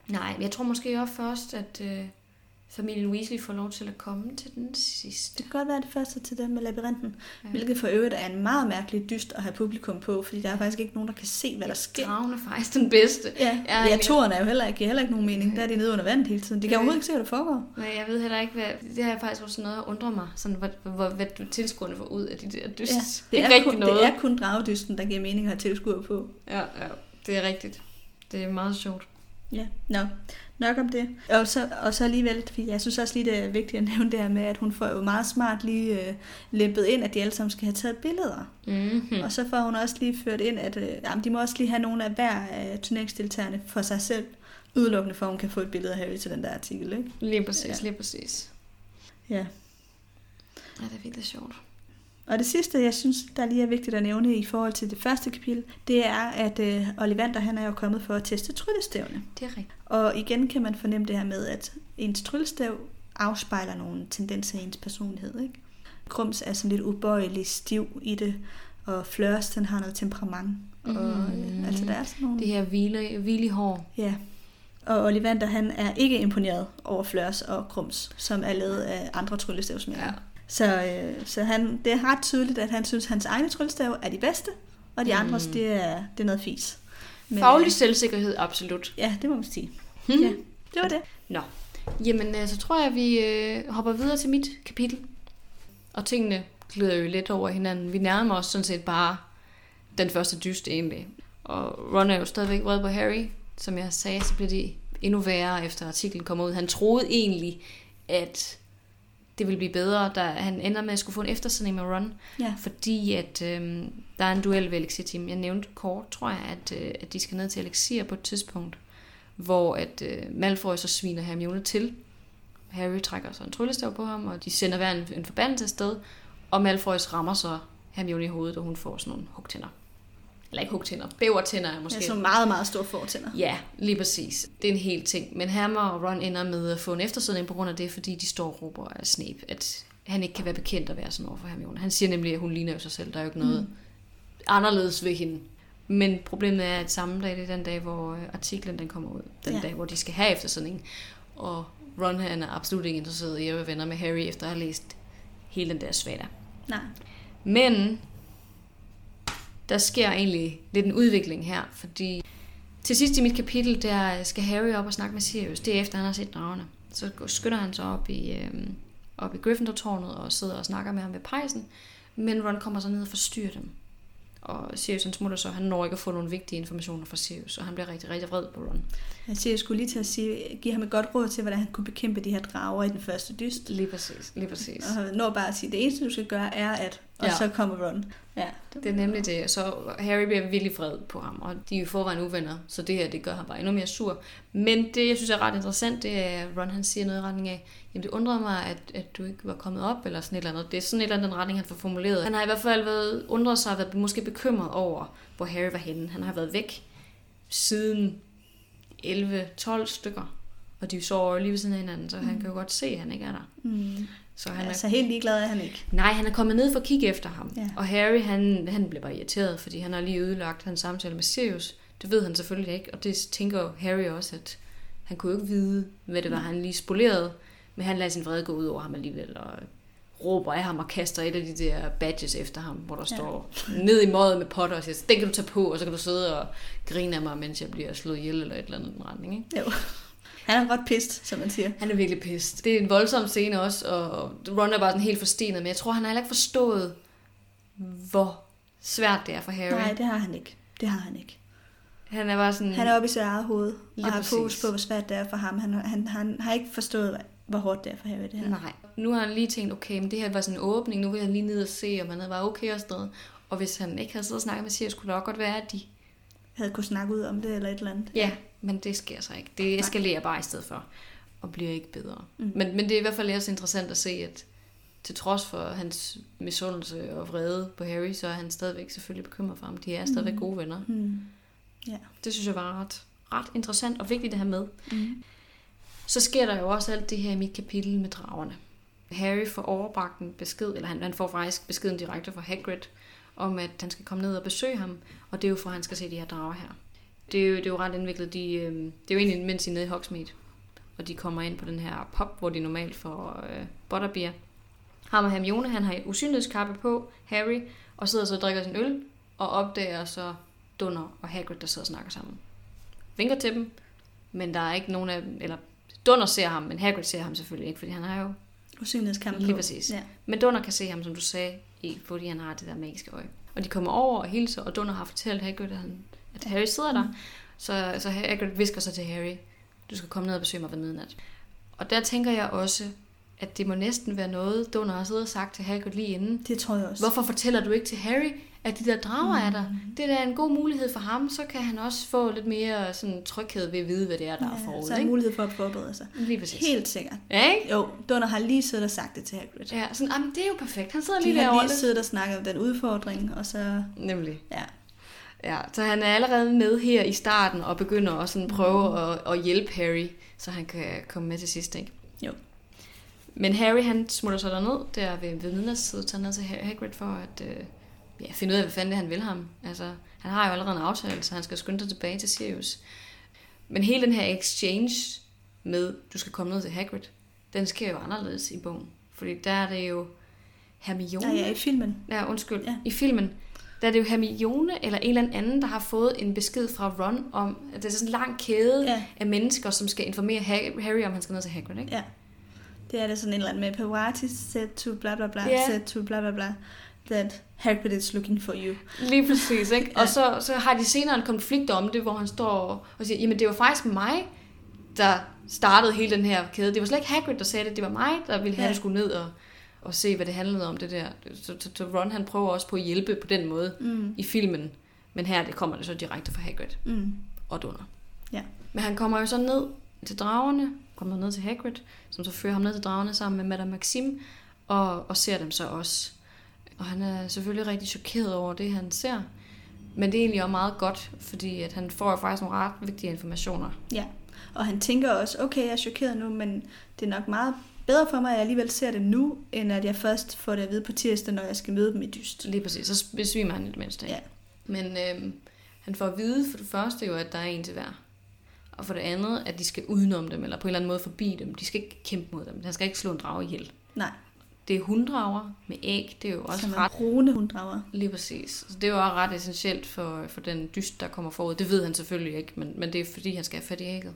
Nej, men jeg tror måske også først, at øh, familien Weasley får lov til at komme til den sidste. Det kan godt være det første til den med labyrinten. Ja. Ja. Hvilket for øvrigt er en meget mærkelig dyst at have publikum på, fordi der er faktisk ikke nogen, der kan se, hvad der sker. Dragen er faktisk den bedste. Ja, Ja, ja, ja toren er jo heller ikke, giver heller ikke nogen mening. Der er de nede under vandet hele tiden. De kan Ja. overhovedet ikke se, hvad der foregår. Men jeg ved heller ikke, hvad... Det har jeg faktisk også noget at undre mig. Sådan, hvor, hvor, hvad tilskuerne får ud af de der dyst. Ja, det det, er er ikke kun, noget. det er kun dragedysten, der giver mening at have tilskuer på. Ja, ja, det er rigtigt. Det er meget sjovt. Ja, nå. Nok om det. Og så, og så alligevel, fordi jeg synes også lige, det er vigtigt at nævne det her med, at hun får jo meget smart lige øh, lempet ind, at de alle sammen skal have taget billeder. Mm-hmm. Mm. Og så får hun også lige ført ind, at øh, jamen, de må også lige have nogle af hver af turneringsdeltagerne for sig selv, udelukkende for, at hun kan få et billede af Harry til den der artikel, ikke? Lige præcis, Ja. lige præcis. Ja. Ja, det er virkelig sjovt. Og det sidste, jeg synes, der lige er vigtigt at nævne i forhold til det første kapitel, det er, at øh, Ollivander, han er jo kommet for at teste tryllestævne. Det er rigtigt. Og igen kan man fornemme det her med, at ens tryllestav afspejler nogle tendenser i ens personlighed. Ikke? Grums er sådan lidt ubøjelig, stiv i det, og Flørs, den har noget temperament. Og, Mhm. øh, altså, der er sådan nogle... Det her hvile, hvile hår. Ja. Og Ollivander, han er ikke imponeret over Flørs og Grums, som er lavet af andre tryllestavsmænd. Ja. Så, øh, så han, det er ret tydeligt, at han synes, at hans egne tryllestav er de bedste, og de Mm. andres, det er, det er noget fis. Men, Faglig øh, selvsikkerhed, absolut. Ja, det må man sige. Hmm. Ja, det var det. Nå, jamen øh, så tror jeg, at vi øh, hopper videre til mit kapitel. Og tingene glider jo lidt over hinanden. Vi nærmer os sådan set bare den første dyst egentlig. Og Ron er jo stadigvæk vred på Harry. Som jeg sagde, så bliver det endnu værre efter artiklen kommer ud. Han troede egentlig, at det ville blive bedre, da han ender med at skulle få en eftersending med Ron. Ja. Fordi at øh, der er en duel ved Elixir Team. Jeg nævnte kort, tror jeg, at, øh, at de skal ned til Elixir på et tidspunkt, hvor at øh, Malfoy så sviner Hermione til. Harry trækker så en tryllestav på ham, og de sender hver en, en forbandelse afsted, og Malfoy rammer så Hermione i hovedet, og hun får sådan nogle hugtænder. Eller ikke hugtænder, bævertænder er måske. Ja, så meget, meget store fortænder. Ja, lige præcis. Det er en hel ting. Men Hammer og Ron ender med at få en eftersidning på grund af det, fordi de står og råber af Snape, at han ikke kan være bekendt at være sådan over for Hermione. Han siger nemlig, at hun ligner jo sig selv. Der er jo ikke noget mm. anderledes ved hende. Men problemet er, at samme dag, det er den dag, hvor øh, artiklen den kommer ud. Den Ja. dag, hvor de skal have eftersidning. Og Ron han er absolut ikke interesseret i at være venner med Harry, efter at have læst hele den der svada. Nej. Men der sker egentlig lidt en udvikling her, fordi til sidst i mit kapitel, der skal Harry op og snakke med Sirius. Det er efter, han har set dragerne. Så skynder han sig op i, øhm, op i Gryffindor-tårnet og sidder og snakker med ham ved pejsen. Men Ron kommer så ned og forstyrrer dem. Og Sirius han smutter så, han når ikke at få nogle vigtige informationer fra Sirius, og han bliver rigtig, rigtig vred på Ron. Jeg siger, jeg skulle lige til at sige, give ham et godt råd til, hvordan han kunne bekæmpe de her drager i den første dyst. Lige præcis, lige præcis. Og når bare at sige, det eneste, du skal gøre, er at... Og Ja. så kommer Ron. Ja, Det er nemlig det. Så Harry bliver virkelig vred på ham, og de er jo forvejen uvenner, så det her, det gør ham bare endnu mere sur. Men det, jeg synes er ret interessant, det er, at Ron han siger noget i retning af, jamen det undrede mig, at, at du ikke var kommet op, eller sådan et eller andet. Det er sådan et eller andet den retning, han får formuleret. Han har i hvert fald været, undret sig og været måske bekymret over, hvor Harry var henne. Han har været væk siden 11-12 stykker, og de sover jo lige ved siden af hinanden, så mm. han kan jo godt se, at han ikke er der. mm. Så han er altså helt ligeglad er han ikke. Nej, han er kommet ned for at kigge efter ham. Ja. Og Harry, han, han bliver bare irriteret, fordi han har lige ødelagt hans samtale med Sirius. Det ved han selvfølgelig ikke, og det tænker Harry også, at han kunne jo ikke vide, hvad det var, han lige spolerede. Men han lader sin vrede gå ud over ham alligevel, og råber af ham og kaster et af de der badges efter ham, hvor der Ja. står ned i mødet med Potter og siger, den kan du tage på, og så kan du sidde og grine af mig, mens jeg bliver slået ihjel eller et eller andet retning. Ikke? Jo. Han er ret pist, som man siger. Han er virkelig pissed. Det er en voldsom scene også, og Ron er bare sådan helt forstenet, men jeg tror, han har heller ikke forstået, hvor svært det er for Harry. Nej, det har han ikke. Det har han ikke. Han er bare sådan... Han er oppe i sit eget hoved, Lige og har præcis. fokus på, hvor svært det er for ham. Han, han, han har ikke forstået, hvor hårdt det er for Harry, det her. Nej. Nu har han lige tænkt, okay, men det her var sådan en åbning, nu vil han lige ned og se, om han var okay og sådan noget. Og hvis han ikke havde siddet og snakket med Sirius, kunne det også godt være, at de... Havde kunne snakke ud om det eller et eller andet. Ja, men det sker så ikke. Det eskalerer bare i stedet for, og bliver ikke bedre. Mm. Men, men det er i hvert fald også interessant at se, at til trods for hans misundelse og vrede på Harry, så er han stadigvæk selvfølgelig bekymret for ham. De er stadigvæk gode venner. Mm. Ja. Det synes jeg var ret, ret interessant og vigtigt at have med. Mm. Så sker der jo også alt det her i mit kapitel med dragerne. Harry får overbragt en besked, eller han, han får faktisk beskeden direkte fra Hagrid, om at han skal komme ned og besøge ham, og det er jo for, at han skal se de her drager her. Det er jo, det er jo ret indviklet. De, øh, det er jo egentlig, mens de er nede i Hogsmeade, og de kommer ind på den her pop, hvor de normalt får øh, butterbeer. Ham og Hermione, han har usynlighedskappe på, Harry, og sidder så og drikker sin øl, og opdager så Dunder og Hagrid, der sidder og snakker sammen. Vinker til dem, men der er ikke nogen af dem, eller Dunder ser ham, men Hagrid ser ham selvfølgelig ikke, fordi han har jo Usynlighedskamp Lige på. præcis. Ja. Men Dunder kan se ham, som du sagde, i, fordi han har det der magiske øje. Og de kommer over og hilser, og Dunder har fortalt Hagrid, at, han, at Harry sidder der. Så, så Hagrid visker så til Harry, du skal komme ned og besøge mig ved midnat. Og der tænker jeg også, at det må næsten være noget, Dunder har siddet og sagt til Hagrid lige inden. Det tror jeg også. Hvorfor fortæller du ikke til Harry, at de der drager er der? Mm. Det er da en god mulighed for ham, så kan han også få lidt mere sådan, tryghed ved at vide, hvad det er, der er Ja, forud. så er der ikke? mulighed for at forberede sig. Lige præcis. Helt sikkert. Ja, ikke? Jo, Dunder har lige siddet og sagt det til Hagrid. Ja, sådan, jamen, det er jo perfekt. Han sidder De lige har derovre. lige siddet og snakket om den udfordring, og så... Nemlig. Ja, Ja, så han er allerede med her i starten og begynder også sådan prøve at, at hjælpe Harry, så han kan komme med til sidst, ikke? Jo. Men Harry, han smutter så derned, der ved, ved midnadstid, tager ned til Ha- Hagrid for at øh, ja, finde ud af, hvad fanden det han vil ham. Altså, han har jo allerede en aftale, så han skal skynde sig tilbage til Sirius. Men hele den her exchange med, du skal komme ned til Hagrid, den sker jo anderledes i bogen. Fordi der er det jo Hermione. Nej, ja, i filmen. Ja, undskyld. Ja. I filmen, der er det jo Hermione eller en eller anden, der har fået en besked fra Ron om, at det er sådan en lang kæde Ja. af mennesker, som skal informere Ha- Harry om, han skal ned til Hagrid, ikke? Ja. Det er det sådan en eller anden med Pawati said to bla bla bla, Ja. said to bla bla bla, that Hagrid is looking for you. Lige præcis, ikke? Ja. Og så, så har de senere en konflikt om det, hvor han står og siger, jamen det var faktisk mig, der startede hele den her kæde. Det var slet ikke Hagrid, der sagde det, det var mig, der ville have, Ja. du skulle ned og, og se, hvad det handlede om, det der. Så, så, så Ron, han prøver også på at hjælpe på den måde Mm. i filmen. Men her, det kommer det så direkte fra Hagrid. Mm. og Dunder. Ja. Men han kommer jo så ned til dragerne, kommer ned til Hagrid, som så fører ham ned til dragerne sammen med Madame Maxim, og, og ser dem så også. Og han er selvfølgelig rigtig chokeret over det, han ser. Men det er egentlig også meget godt, fordi at han får faktisk nogle ret vigtige informationer. Ja, og han tænker også, okay, jeg er chokeret nu, men det er nok meget bedre for mig, at jeg alligevel ser det nu, end at jeg først får det at vide på tirsdag, når jeg skal møde dem i dyst. Lige præcis, så besvimer han i det mindste. Ja. Men øhm, han får at vide for det første jo, at der er en til hver. Og for det andet, at de skal udenom dem, eller på en eller anden måde forbi dem. De skal ikke kæmpe mod dem. Han skal ikke slå en drage ihjel. Nej, Det er hunddrager med æg. Det er jo også som ret brune hunddrager. Lige præcis. Så det er jo også ret essentielt for, for den dyst, der kommer forud. Det ved han selvfølgelig ikke, men, men det er fordi, han skal have fat i ægget.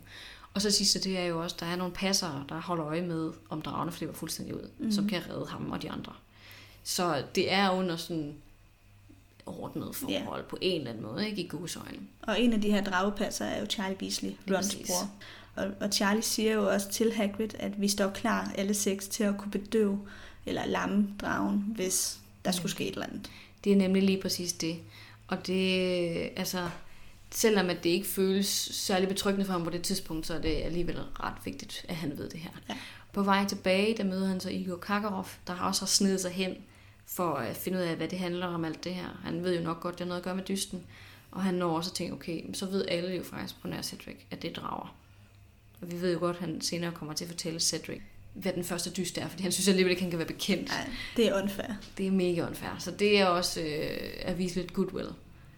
Og så sidste, det er jo også, der er nogle passere, der holder øje med, om dragerne flyver fuldstændig ud, mm. som kan redde ham og de andre. Så det er under sådan ordnet forhold på en eller anden måde, ikke i godsøjne. Og en af de her dragepasser er jo Charlie Beasley, Rons bror. Og, og Charlie siger jo også til Hagrid, at vi står klar alle seks til at kunne bedøve eller lamme dragen, hvis der skulle ske et eller andet. Det er nemlig lige præcis det. Og det, altså, selvom at det ikke føles særlig betryggende for ham på det tidspunkt, så er det alligevel ret vigtigt, at han ved det her. Ja. På vej tilbage, der møder han så Igor Kakarov, der har også har snedet sig hen for at finde ud af, hvad det handler om alt det her. Han ved jo nok godt, det har noget at gøre med dysten. Og han når også at tænke, okay, så ved alle jo faktisk på nær Cedric, at det er drager. Og vi ved jo godt, at han senere kommer til at fortælle Cedric, hvad den første dyst er, fordi han synes alligevel ikke, han kan være bekendt. Nej, det er unfair. Det er mega unfair. Så det er også øh, at vise lidt goodwill,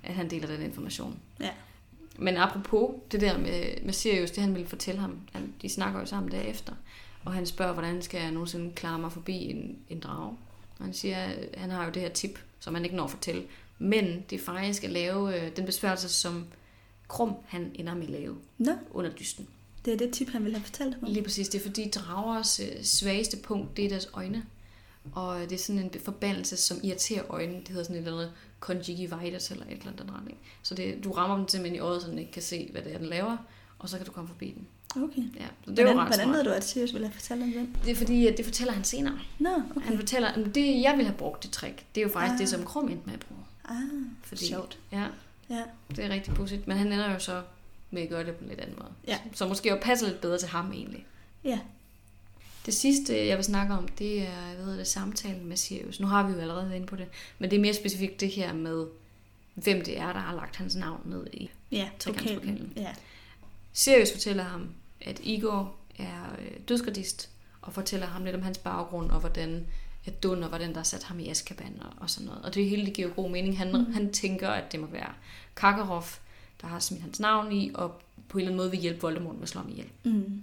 at han deler den information. Ja. Men apropos det der med, med Sirius, det han ville fortælle ham, han, de snakker jo sammen derefter, og han spørger, hvordan skal jeg nogensinde klare mig forbi en, en drage. Og han siger, at han har jo det her tip, som han ikke når at fortælle, men det er faktisk at lave øh, den besværgelse, som Krum han ender med at lave Nå, under dysten. Det er det tip, han ville have fortalt om. Lige præcis, det er fordi dragers øh, svageste punkt, det er deres øjne. Og det er sådan en forbandelse, som irriterer øjnene. Det hedder sådan et eller andet conjugivitis eller et eller andet retning. Så det, du rammer dem simpelthen i øjet, så den ikke kan se, hvad det er, den laver, og så kan du komme forbi den. Okay. Ja, så det er jo Hvordan, ret hvordan ved du, at Sirius ville have fortalt om den? Det er fordi, at det fortæller han senere. Nå, Okay. okay. Han fortæller, at det jeg ville have brugt det trick, det er jo faktisk Ah. det, som Krum endte med at bruge. Ah, Fordi, sjovt. Ja, Ja. det er rigtig pudsigt. Men han ender jo så med at gøre det på en lidt anden måde. Ja. Så måske jo passer lidt bedre til ham egentlig. Ja. Det sidste, jeg vil snakke om, det er hvad hedder det, samtalen med Sirius. Nu har vi jo allerede været inde på det. Men det er mere specifikt det her med, hvem det er, der har lagt hans navn ned i. Ja, Trekantspokalen. pokalen. Ja. Sirius fortæller ham, at Igor er øh, dødsgardist, og fortæller ham lidt om hans baggrund, og hvordan at Dunder var den, der satte ham i Azkaban og, og sådan noget. Og det hele det giver jo god mening. Han, mm. han tænker, at det må være Karkaroff, der har smidt hans navn i, og på en eller anden måde vil hjælpe Voldemort med at slå ham ihjel. Mm.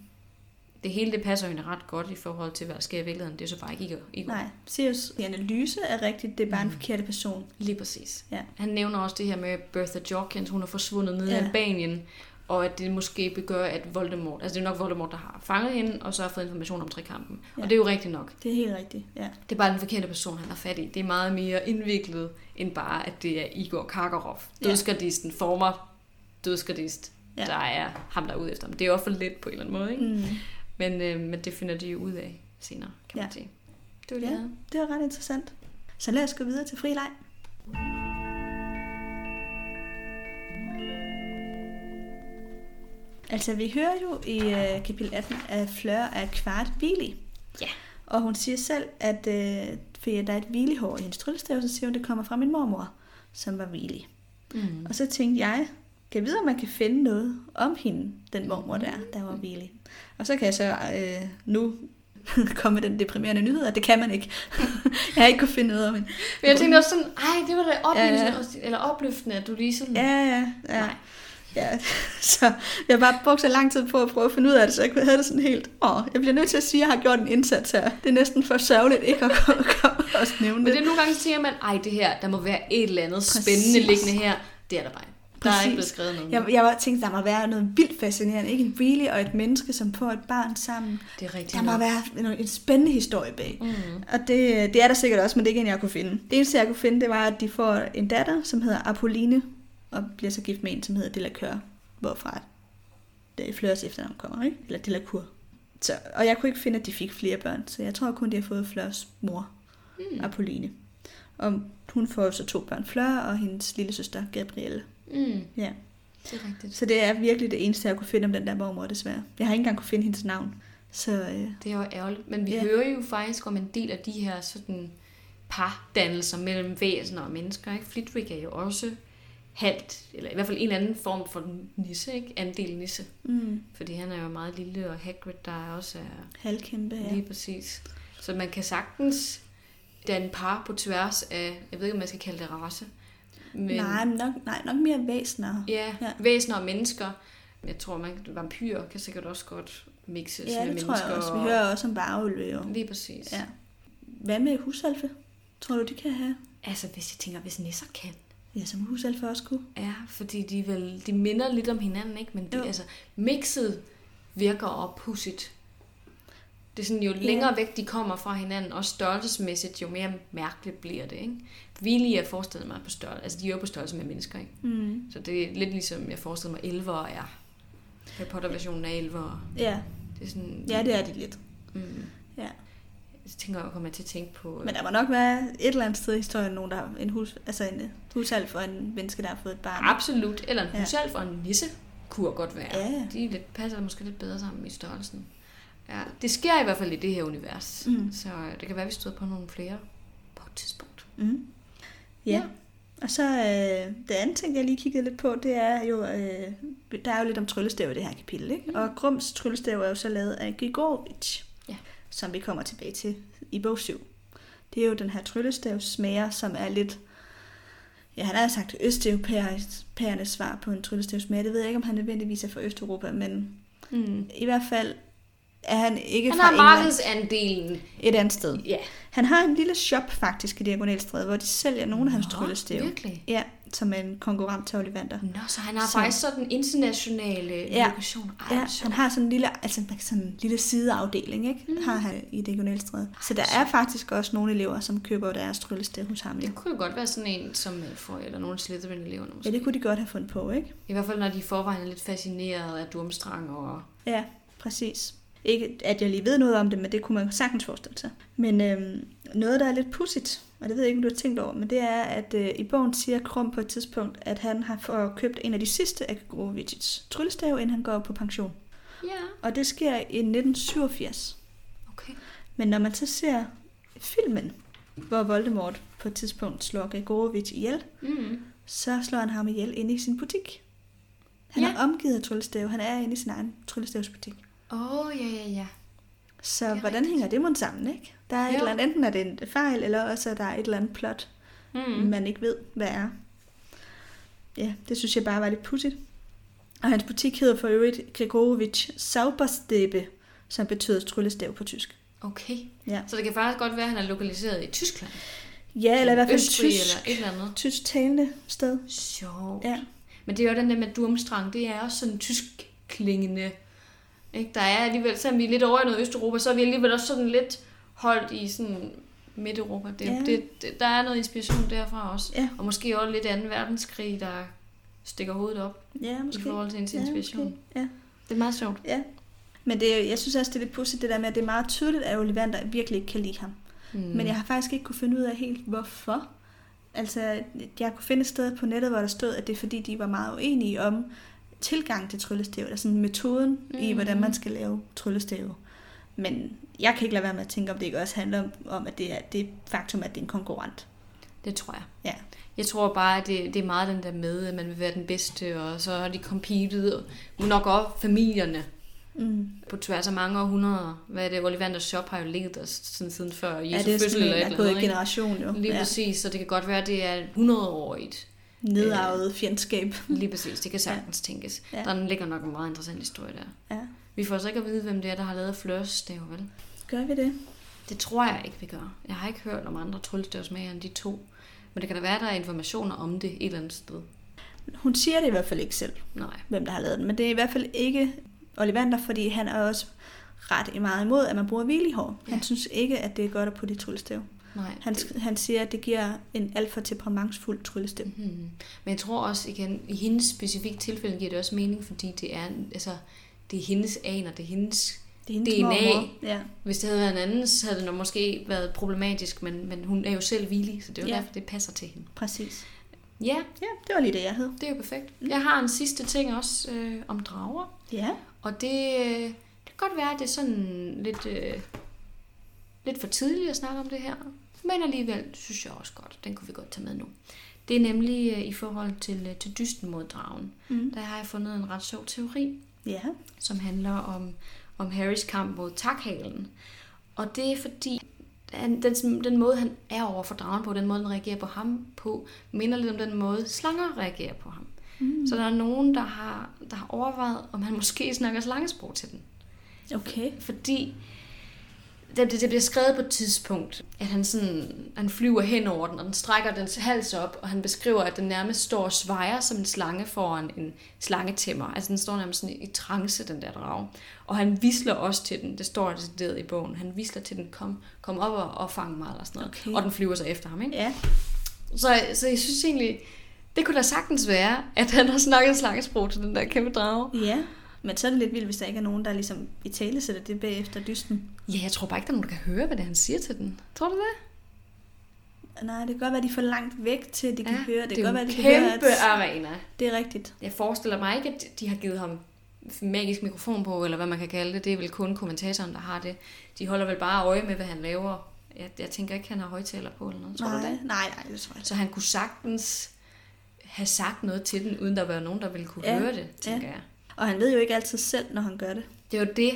Det hele det passer jo ret godt i forhold til, hvad der sker i virkeligheden. Det er så bare ikke Igor. Igor. Nej, Sirius i analyse er rigtigt, det er bare Mm. en forkert person. Lige præcis. Ja. Han nævner også det her med Bertha Jorkins, hun er forsvundet ned i Ja. Albanien, og at det måske begår, at Voldemort, altså det er nok Voldemort, der har fanget hende, og så har fået information om trekampen. Ja. Ja. Og det er jo rigtigt nok. Det er helt rigtigt, ja. Det er bare den forkerte person, han har fat i. Det er meget mere indviklet, end bare, at det er Igor Karkaroff. Ja. Dødsgardisten, former dødsgardist, ja. Der er ham, der er ude efter ham. Det er jo også for lidt på en eller anden måde, ikke? Mm. Men, øh, men det finder de jo ud af senere, kan man Ja. sige. Det var det, Ja. Det var ret interessant. Så lad os gå videre til fri leg. Altså, vi hører jo i uh, kapitel 18, at Fleur er kvart hvili. Ja. Og hun siger selv, at uh, fordi der er et hvilehår i hendes tryllestav, så siger hun, at det kommer fra min mormor, som var hvili. Mm. Og så tænkte jeg, kan vide, om man kan finde noget om hende, den mormor der, der var hvili. Og så kan jeg så øh, nu komme med den deprimerende nyhed, at det kan man ikke. jeg har ikke kunnet finde noget om hende. Men jeg tænkte også sådan, ej, det var da oplysende, Ja, ja, ja. eller opløftende, at du lige sådan... Ja, ja, ja. Nej. ja. Så jeg bare brugt så lang tid på at prøve at finde ud af det, så jeg havde det sådan helt, åh, jeg bliver nødt til at sige, at jeg har gjort en indsats her. Det er næsten for sørgeligt ikke at komme og nævne Men det. det er nogle gange, så tænker man, ej, det her, der må være et eller andet Præcis. spændende liggende her. Det er der bare. Der er ikke blevet skrevet noget. Jeg, jeg var tænkt, der må være noget vildt fascinerende. Ikke en Wheelie og et menneske, som får et barn sammen. det er rigtigt. Der må nok. være en, en spændende historie bag. Mm. Og det, det er der sikkert også, men det er ikke en, jeg kunne finde. Det eneste, jeg kunne finde, det var, at de får en datter, som hedder Apolline, og bliver så gift med en, som hedder Delacour, hvorfra det Fleurs efternavn kommer, ikke? Eller Delacour. Så, og jeg kunne ikke finde, at de fik flere børn, så jeg tror kun, de har fået Fleurs mor, Mm. Apolline. Og hun får så to børn, Fleur og hendes lille søster, Gabrielle. Mm. Ja. Det er rigtigt. Så det er virkelig det eneste, jeg kunne finde om den der mormor, desværre. Jeg har ikke engang kunne finde hendes navn. Så øh, Det er jo ærgerligt. Men vi Ja. hører jo faktisk om en del af de her sådan pardannelser mellem væsener og mennesker. Ikke? Flitwick er jo også halvt, eller i hvert fald en eller anden form for nisse, ikke? Andel nisse. mm, Fordi han er jo meget lille, og Hagrid, der også er halvkæmpe, ja. Lige præcis. Så man kan sagtens danne par på tværs af, jeg ved ikke, om man skal kalde det race. Men, Nej, nok, nej, nok mere væsener. Ja, Ja. ja, væsener og mennesker. Jeg tror, man vampyrer kan sikkert også godt mixes Ja, med det tror jeg mennesker. også. Vi hører også om varulve. Lige præcis. Ja. Hvad med husalfe? Tror du, de kan have? Altså, hvis jeg tænker, hvis nisser kan. Ja, som husalfe også kunne. Ja, fordi de, vel, de minder lidt om hinanden, ikke? Men de, Jo. altså, mixet virker oppudsigt. Det er sådan, jo længere væk de kommer fra hinanden, og størrelsesmæssigt, jo mere mærkeligt bliver det, ikke? Villige jeg forestiller mig på størrelse, altså de er jo på størrelse med mennesker, ikke? Mm. Så det er lidt ligesom, jeg forestiller mig, elver er. Harry Potter-versionen af elver. Ja. Det er sådan... ja, det er de lidt. Mm. Ja. Jeg tænker, jeg kommer til at tænke på... Men der må nok være et eller andet sted i historien, nogen, der har en, hus, altså en husalfe og en menneske, der har fået et barn. Absolut. Eller en Ja. og en nisse kunne godt være. Ja, ja. De lidt, passer måske lidt bedre sammen i størrelsen. Ja, det sker i hvert fald i det her univers. Mm. Så det kan være, at vi støder på nogle flere på et tidspunkt. Mm. Ja. Og så øh, det andet ting, jeg lige kiggede lidt på, det er jo, øh, der er jo lidt om tryllestav i det her kapitel, ikke? Mm. Og Grums tryllestav er jo så lavet af Grigorovic, Ja. som vi kommer tilbage til i bog 7. Det er jo den her tryllestavsmager, som er lidt, ja, han har sagt østeuropæernes svar på en tryllestavsmager. Det ved jeg ikke, om han nødvendigvis er fra Østeuropa, men Mm. i hvert fald er han ikke Han fra har England. markedsandelen. Et andet sted. Ja. Han har en lille shop faktisk i Diagonalstræde, hvor de sælger nogle af hans Nå. Virkelig? Ja, som er en konkurrent til Ollivander. Nå, så han har Så- faktisk sådan internationale Ja. lokationer. Ej, Ja, han har sådan en lille, altså sådan en lille sideafdeling, ikke? Mm. Har han i Diagonalstræde. Så der er faktisk også nogle elever, som køber deres tryllestav hos ham. Det kunne jo godt være sådan en som Malfoy eller nogle af Slytherin-eleverne måske. ja, det kunne de godt have fundet på, ikke? I hvert fald, når de i forvejen er lidt fascineret af Durmstrang og... Ja, præcis. Ikke at jeg lige ved noget om det, men det kunne man sagtens forestille sig. Men øhm, noget, der er lidt pudsigt, og det ved jeg ikke, om du har tænkt over, men det er, at øh, i bogen siger Krum på et tidspunkt, at han har fået købt en af de sidste af Gregorovics tryllestav, inden han går på pension. Ja, Og det sker i 1987. okay. Men når man så ser filmen, hvor Voldemort på et tidspunkt slår Gregorovic ihjel, Mm. så slår han ham ihjel inde i sin butik. Han Ja. er omgivet af tryllestav. Han er inde i sin egen tryllestavsbutik. Åh, oh, ja, ja, ja. Så er hvordan rigtigt. hænger det mon sammen, ikke? Der er et Jo. eller andet, enten er det en fejl, eller også er der et eller andet plot, Mm. man ikke ved, hvad er. Ja, det synes jeg bare var lidt pudsigt. Og hans butik hedder for øvrigt Gregorovic Sauberstäbe, som betyder tryllestav på tysk. Okay. Ja, Så det kan faktisk godt være, at han er lokaliseret i Tyskland. ja eller i hvert fald Østrig tysk, eller et eller andet. tysk talende sted. Sjovt. Ja. Men det er jo den der med Durmstrang, det er også sådan tysk klingende. Ikke? Der er alligevel, selvom vi er lidt over i noget Østeuropa, så er vi alligevel også sådan lidt holdt i sådan Midt-Europa. Det, Ja. det, det, der er noget inspiration derfra også. Ja. Og måske også lidt 2. verdenskrig, der stikker hovedet op Ja, i måske. forhold til ens Ja, inspiration. måske. Ja. Det er meget sjovt. Ja. Men det, jeg synes også, det er lidt pudsigt det der med, at det er meget tydeligt, at Ollivander virkelig ikke kan lide ham. Mm. Men jeg har faktisk ikke kunne finde ud af helt, hvorfor. Altså, jeg kunne finde et sted på nettet, hvor der stod, at det er fordi, de var meget uenige om tilgang til tryllestav, eller sådan metoden mm. i, hvordan man skal lave tryllestave. Men jeg kan ikke lade være med at tænke, om det ikke også handler om, at det er det faktum, at det er en konkurrent. Det tror jeg. Ja. Jeg tror bare, at det, det er meget den der med, at man vil være den bedste, og så har de competed, og nok også familierne Mm. på tværs af mange århundreder. Hvad er det? Ollivanders shop har jo ligget der sådan siden før Ja, Jesu det er fødsel eller et er eller gået andet. generation jo. Lige ja. præcis, så det kan godt være, at det er 100-årigt. Nedarvet fjendskab. Lige præcis, det kan sagtens ja. tænkes. Ja. Der ligger nok en meget interessant historie der. Ja. Vi får så ikke at vide, hvem det er, der har lavet flørstave, vel? Gør vi det? Det tror jeg ikke, vi gør. Jeg har ikke hørt om andre tryllestavsmager end de to. Men det kan da være, at der er informationer om det et eller andet sted. Hun siger det i hvert fald ikke selv. Nej. hvem der har lavet den. Men det er i hvert fald ikke Ollivander, fordi han er også ret meget imod, at man bruger hvilehår. Ja. Han synes ikke, at det er godt at putte i tryllestav. Nej. Han, han siger, at det giver en alt for temperamentsfuld tryllestav. Hmm. Men jeg tror også, igen, i hendes specifikke tilfælde giver det også mening, fordi det er, altså, det er hendes aner, det er hendes... Det er hendes DNA. mormor. Ja. Hvis det havde været en anden, så havde det nok måske været problematisk, men, men hun er jo selv villig, så det er jo Ja. derfor, det passer til hende. Præcis. Ja, Ja, det var lige det, jeg hed. det er jo perfekt. Jeg har en sidste ting også øh, om drager, Ja. og det, øh, det kan godt være, at det er sådan lidt, øh, lidt for tidligt at snakke om det her, men alligevel synes jeg også godt, den kunne vi godt tage med nu. Det er nemlig øh, i forhold til, øh, til dysten mod dragen. Mm. Der har jeg fundet en ret sjov teori, Ja. som handler om, om Harrys kamp mod takhalen. Og det er fordi, han, den, den måde, han er over for dragen på, den måde, den reagerer på ham på, minder lidt om den måde, slanger reagerer på ham. Mm. Så der er nogen, der har, der har overvejet, om han måske snakker slangesprog til den. Okay. Fordi det, det, bliver skrevet på et tidspunkt, at han, sådan, han flyver hen over den, og den strækker dens hals op, og han beskriver, at den nærmest står og svejer som en slange foran en slangetæmmer. Altså den står nærmest sådan i trance, den der drage. Og han visler også til den, det står decideret i bogen, han visler til den, kom, kom op og, og fang mig, eller sådan noget. Okay. Og den flyver så efter ham, ikke? Ja. Så, så jeg synes egentlig, det kunne da sagtens være, at han har snakket slangesprog til den der kæmpe drage. Ja. Men så er det lidt vildt, hvis der ikke er nogen, der ligesom i tale sætter det bagefter dysten. Ja, jeg tror bare ikke, der er nogen, der kan høre, hvad det er, han siger til den. Tror du det? Nej, det kan godt være, de er for langt væk til, at de kan høre. Det, det kan godt være, de kan høre, at arena. det er rigtigt. Jeg forestiller mig ikke, at de har givet ham magisk mikrofon på, eller hvad man kan kalde det. Det er vel kun kommentatoren, der har det. De holder vel bare øje med, hvad han laver. Jeg, jeg tænker ikke, han har højtaler på eller noget. Tror nej, du det? nej, nej, det tror jeg ikke. Så han kunne sagtens have sagt noget til den, uden der var nogen, der ville kunne Ja, høre det, tænker ja. jeg. Og han ved jo ikke altid selv, når han gør det. Det er jo det.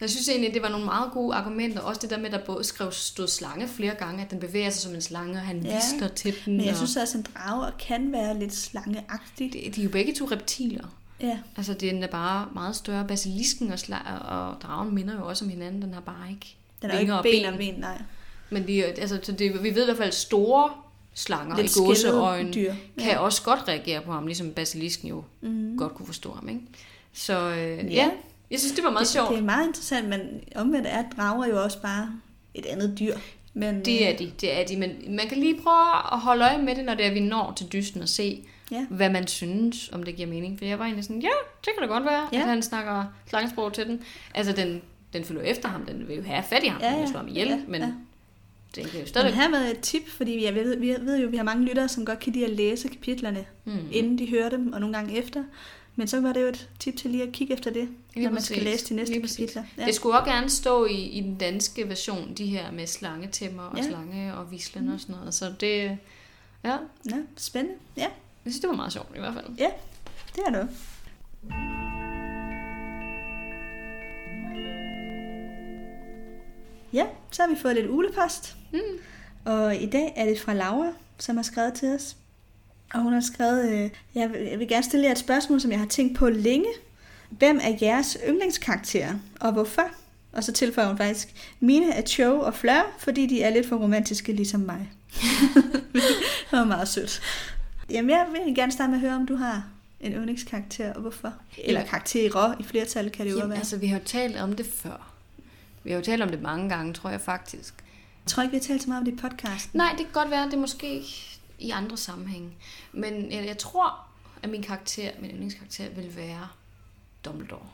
Jeg synes egentlig, det var nogle meget gode argumenter. Også det der med, at der både skrev stod slange flere gange, at den bevæger sig som en slange, og han Ja. visler til den. Men jeg og synes også, at en drage kan være lidt slangeagtig. det, de er jo begge to reptiler. Ja, Altså, det er bare meget større. Basilisken og, sla- og dragen minder jo også om hinanden. Den har bare ikke den er vinger ikke ben og ben, nej. Men de, altså, så det, vi ved i hvert fald store slanger Lidt i gåseøjne, dyr. kan ja. også godt reagere på ham, ligesom basilisken jo mm. godt kunne forstå ham. Ikke? Så øh, ja. ja, jeg synes, det var meget det, sjovt. Det er meget interessant, men omvendt er drager jo også bare et andet dyr. Men, Det er de, det er de, men man kan lige prøve at holde øje med det, når det er, vi når til dysten og se, Ja. hvad man synes, om det giver mening. For jeg var egentlig sådan, ja, det kan da godt være, Ja. at han snakker slangesprog til den. Altså, den, den følger efter ham, den vil jo have fat i ham, Ja, ja, den vil slå ham ihjel, Ja, men ja. den kan jo Men her har været et tip, fordi jeg ved, vi ved jo, at vi har mange lyttere, som godt kan lide at læse kapitlerne, mm. inden de hører dem, og nogle gange efter. Men så var det jo et tip til lige at kigge efter det, Lige når man skal præcis. læse de næste Lige kapitler. Ja. Det skulle også gerne stå i, i den danske version, de her med slangetæmmer og Ja. slange og vislen og sådan noget. Så det, ja, ja, spændende. Ja, jeg synes, det var meget sjovt i hvert fald. ja det er det. Ja, så har vi fået lidt ulepost. Mm. Og i dag er det fra Laura, som har skrevet til os. Og hun har skrevet, øh, jeg, vil, jeg vil gerne stille jer et spørgsmål, som jeg har tænkt på længe. Hvem er jeres yndlingskarakterer, og hvorfor? Og så tilføjer hun faktisk, mine er Cho og Fleur, fordi de er lidt for romantiske ligesom mig. det var meget sødt. Jamen, jeg vil gerne starte med at høre, om du har en yndlingskarakter, og hvorfor. Eller karakterer i flertal kan det jo Jamen, være. altså, vi har jo talt om det før. Vi har jo talt om det mange gange, tror jeg faktisk. Jeg tror ikke, vi har talt så meget om det i podcasten. Nej, det kan godt være, det er måske i andre sammenhænge. Men jeg, jeg tror, at min karakter, min yndlingskarakter, vil være Dumbledore.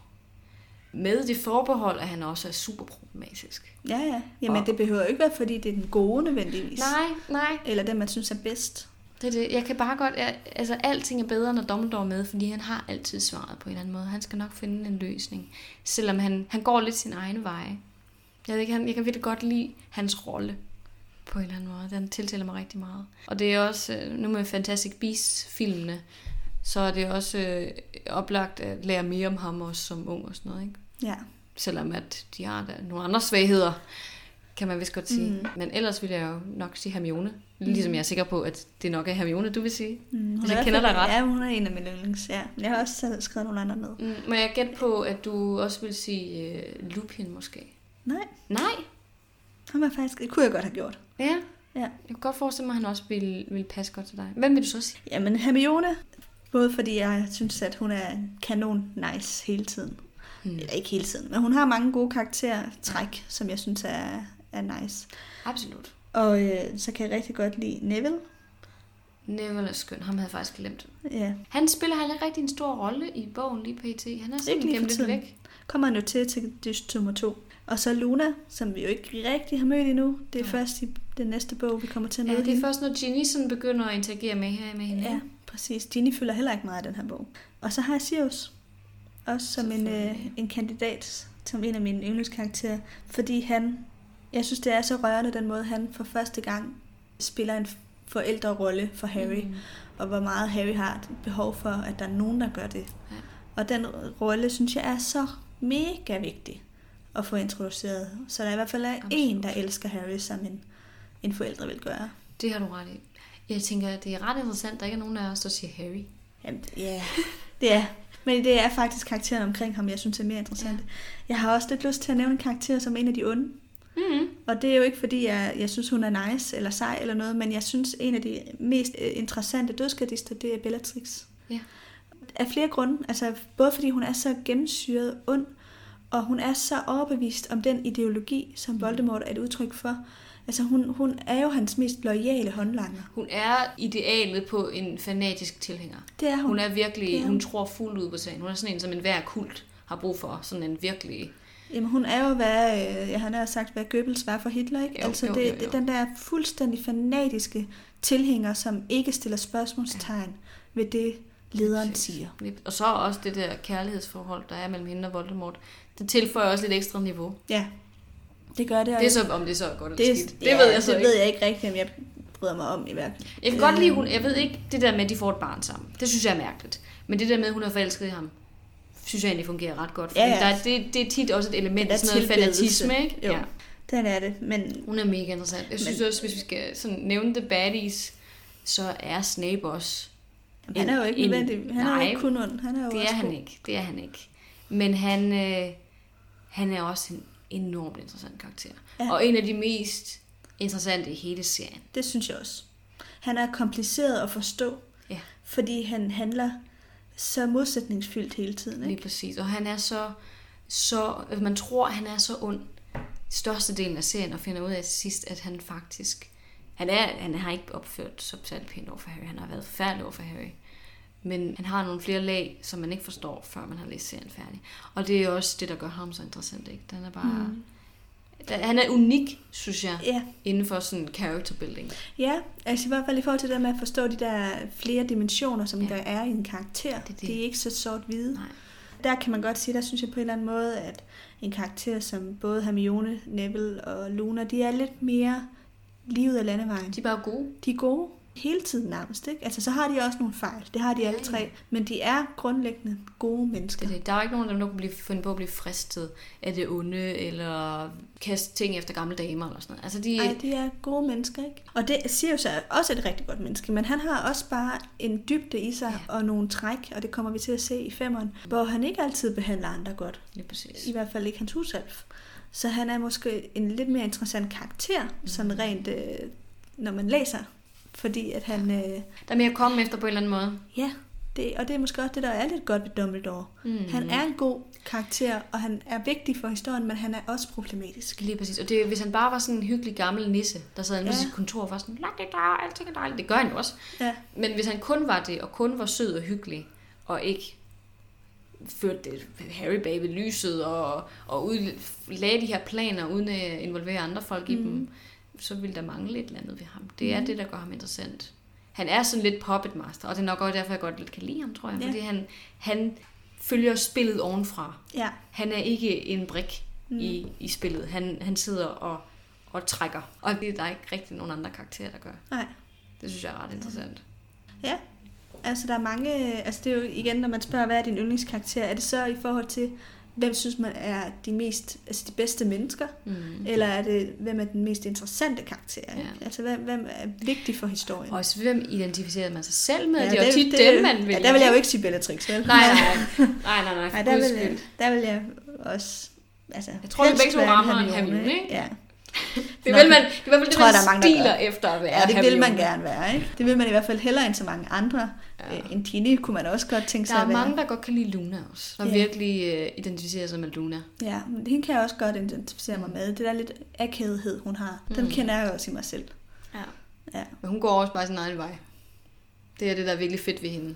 Med det forbehold, at han også er super problematisk. Ja, ja. Jamen, Og- det behøver ikke være, fordi det er den gode nødvendigvis. Nej, nej. Eller den, man synes er bedst. Det er det. Jeg kan bare godt... Jeg, altså, alting er bedre, når Dumbledore er med, fordi han har altid svaret på en eller anden måde. Han skal nok finde en løsning. Selvom han, han går lidt sin egen vej. Jeg, ved ikke, han, jeg kan virkelig godt lide hans rolle på en eller anden måde. Den tiltaler mig rigtig meget. Og det er også, øh, nu med Fantastic Beasts-filmene, så er det også øh, oplagt at lære mere om ham også som ung og sådan noget. Ikke? Ja. Selvom at de har da nogle andre svagheder, kan man vist godt sige. Mm. Mm. Men ellers vil jeg jo nok sige Hermione. Ligesom jeg er sikker på, at det nok er Hermione, du vil sige. Mm, hun jeg kender dig ret. Ja, hun er en af mine yndlings, ja. Jeg har også selv skrevet nogle andre ned. Mm, må jeg gætte på, at du også vil sige øh, Lupin måske? Nej, Nej. han var faktisk, det kunne jeg godt have gjort. Ja. Ja. Jeg kunne godt forestille mig, at han også ville, ville passe godt til dig. Hvem vil du så sige? Jamen, Hermione, både fordi jeg synes, at hun er kanon nice hele tiden. Hmm. Eller ikke hele tiden, men hun har mange gode karaktertræk, som jeg synes er, er nice. Absolut. Og øh, så kan jeg rigtig godt lide Neville. Neville er skøn. Ham havde jeg faktisk glemt. Ja, Han spiller heller ikke rigtig en stor rolle i bogen lige pt. Han er sådan gemt lidt væk. kommer han jo til til dyst nummer to. Og så Luna, som vi jo ikke rigtig har mødt endnu. Det er Nej. først i den næste bog, vi kommer til at Ja, møde det er hende. først, når Ginny sådan begynder at interagere med, her, med hende. Ja, præcis. Ginny fylder heller ikke meget af den her bog. Og så har jeg Sirius. Også som en, øh, en kandidat, som en af mine yndlingskarakterer. Fordi han, jeg synes det er så rørende den måde, han for første gang spiller en forældrerolle for Harry. Mm. Og hvor meget Harry har behov for, at der er nogen, der gør det. Ja. Og den rolle, synes jeg, er så mega vigtig at få introduceret. Så der i hvert fald er Absolut. en, der elsker Harry, som en, en forældre vil gøre. Det har du ret i. Jeg tænker, at det er ret interessant, at der ikke er nogen af os, der siger Harry. Jamen, ja, det er. Men det er faktisk karakteren omkring ham, jeg synes er mere interessant. Ja. Jeg har også lidt lyst til at nævne en karakter som en af de onde. Mm. Og det er jo ikke fordi, jeg, jeg synes, hun er nice eller sej eller noget, men jeg synes, en af de mest øh, interessante dødsgardister, det er Bellatrix. Ja. Af flere grunde. Altså, både fordi hun er så gennemsyret ond, og hun er så overbevist om den ideologi, som Voldemort er et udtryk for. Altså, hun, hun er jo hans mest loyale håndlanger. Hun er idealet på en fanatisk tilhænger. Det er hun. Hun er virkelig, er hun. hun tror fuldt ud på sagen. Hun er sådan en, som enhver kult har brug for. Sådan en virkelig... Jamen, hun er jo, hvad, øh, jeg har sagt, hvad Goebbels var for Hitler, ikke? Jo, altså, jo, det, jo, jo. den der fuldstændig fanatiske tilhænger, som ikke stiller spørgsmålstegn ved det, lederen siger. Og så også det der kærlighedsforhold, der er mellem hende og Voldemort. Det tilføjer også lidt ekstra niveau. Ja, det gør det. Det er så, om det er så godt eller det, skidt. Det ja, ved jeg så det ikke. ved jeg ikke rigtigt, om jeg bryder mig om i hvert fald. Jeg kan godt lide, hun, jeg ved ikke, det der med, at de får et barn sammen. Det synes jeg er mærkeligt. Men det der med, at hun er forelsket i ham, synes jeg egentlig fungerer ret godt. Ja, ja. Der, er- det, det er tit også et element af sådan noget fanatisme, ikke? Jo. Den er det, men Hun er mega interessant. Jeg synes Men- også, hvis vi skal sådan nævne the baddies, så er Snape også... han er jo ikke en- nødvendig. Han er jo nej, ikke kun ond. Han er jo Det også er han god. ikke. Det er han ikke. Men han, øh, han er også en enormt interessant karakter. Ja. Og en af de mest interessante i hele serien. Det synes jeg også. Han er kompliceret at forstå, Ja. fordi han handler så modsætningsfyldt hele tiden. Lige Ikke? præcis. Og han er så, så man tror, han er så ond størstedelen af serien, og finder ud af til sidst, at han faktisk, han, er, han har ikke opført så særlig pænt over for Harry. Han har været forfærdelig over for Harry. Men han har nogle flere lag, som man ikke forstår, før man har læst serien færdig. Og det er også det, der gør ham så interessant. Ikke? Den er bare... Mm. Han er unik, synes jeg, Ja, inden for sådan character building. ja, altså i hvert fald i forhold til det med at forstå de der flere dimensioner, som Ja. der er i en karakter. Det er det. Det er ikke så sort-hvide. Nej. Der kan man godt sige, der synes jeg på en eller anden måde, at en karakter som både Hermione, Neville og Luna, de er lidt mere livet af landevejen. De er bare gode. De er gode hele tiden nærmest, ikke? Altså, så har de også nogle fejl. Det har de alle Ja, tre. Men de er grundlæggende gode mennesker. Det er. Der er ikke nogen af dem, der kunne blive fundet på at blive fristet af det onde, eller kaste ting efter gamle damer, eller sådan noget. Altså, de, Nej, de er gode mennesker, ikke? Og det siger jo så også et rigtig godt menneske, men han har også bare en dybde i sig Ja. ja. og nogle træk, og det kommer vi til at se i femmeren, hvor han ikke altid behandler andre godt. lige præcis. I hvert fald ikke hans husalf. Så han er måske en lidt mere interessant karakter, mm. sådan rent, øh, når man læser. Fordi at han, øh, Der er mere at komme efter på en eller anden måde. ja, det, og det er måske også det, der er lidt godt ved Dumbledore. Mhm. Han er en god karakter, og han er vigtig for historien, men han er også problematisk. Lige præcis. Og det, hvis han bare var sådan en hyggelig gammel nisse, der sad inde på Ja. sit kontor og var sådan, lad det der, alting er dejligt. Det gør han jo også. Ja, Men hvis han kun var det, og kun var sød og hyggelig, og ikke førte det Harry bag ved lyset, og, og ud, lagde de her planer, uden at involvere andre folk mm. i dem, så ville der mangle et eller andet ved ham. Det er Mhm. det, der gør ham interessant. Han er sådan lidt puppet master, og det er nok også derfor, jeg godt lidt kan lide ham, tror jeg. Ja. Fordi han, han følger spillet ovenfra. ja. Han er ikke en brik mm. i, i spillet. Han, han sidder og, og trækker. Og det er der ikke rigtig nogen andre karakterer, der gør. Nej. Det synes jeg er ret interessant. Ja, altså der er mange, altså det er jo igen, når man spørger, hvad er din yndlingskarakter, er det så i forhold til, hvem synes man er de mest, altså de bedste mennesker, Mm. eller er det, hvem er den mest interessante karakter? Ja. Altså hvem, hvem er vigtig for historien? Og også, hvem identificerer man sig selv med? ja, det er jo tit dem, man vil. Ja, der vil jeg jo ikke sige Bellatrix, vel? Nej, nej, nej, nej, nej, Nej, der vil, jeg, der vil jeg også... Altså, Jeg tror, vi begge to rammer en Hermione, ikke? Ja. Det Nå, vil man, det er i hvert fald det, tror jeg, man der er mange, der stiler efter at være ja, det vil man gerne være, ikke? Det vil man i hvert fald hellere end så mange andre. Ja. Ja. En Ginny kunne man også godt tænke sig Der er at være. mange, der godt kan lide Luna også. Der Ja. virkelig uh, identificerer sig med Luna. Ja, men hende kan jeg også godt identificere mig med. Det der lidt akavighed, hun har, den Mm. kender jeg også i mig selv. Ja. Ja, Men hun går også bare sin egen vej. Det er det, der er virkelig fedt ved hende.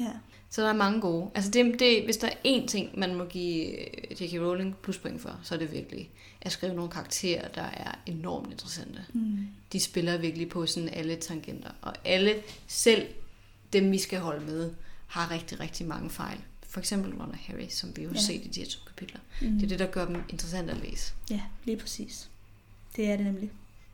ja. Så der er mange gode. Altså det, det, hvis der er én ting, man må give øh, J.K. Rowling pluspoint for, så er det virkelig at skrive nogle karakterer, der er enormt interessante. Mm. De spiller virkelig på sådan alle tangenter. Og alle, selv dem vi skal holde med, har rigtig, rigtig mange fejl. For eksempel Ron og Harry, som vi jo har Ja. set i de her to kapitler. Mm. Det er det, der gør dem interessante at læse. Ja, lige præcis. Det er det nemlig.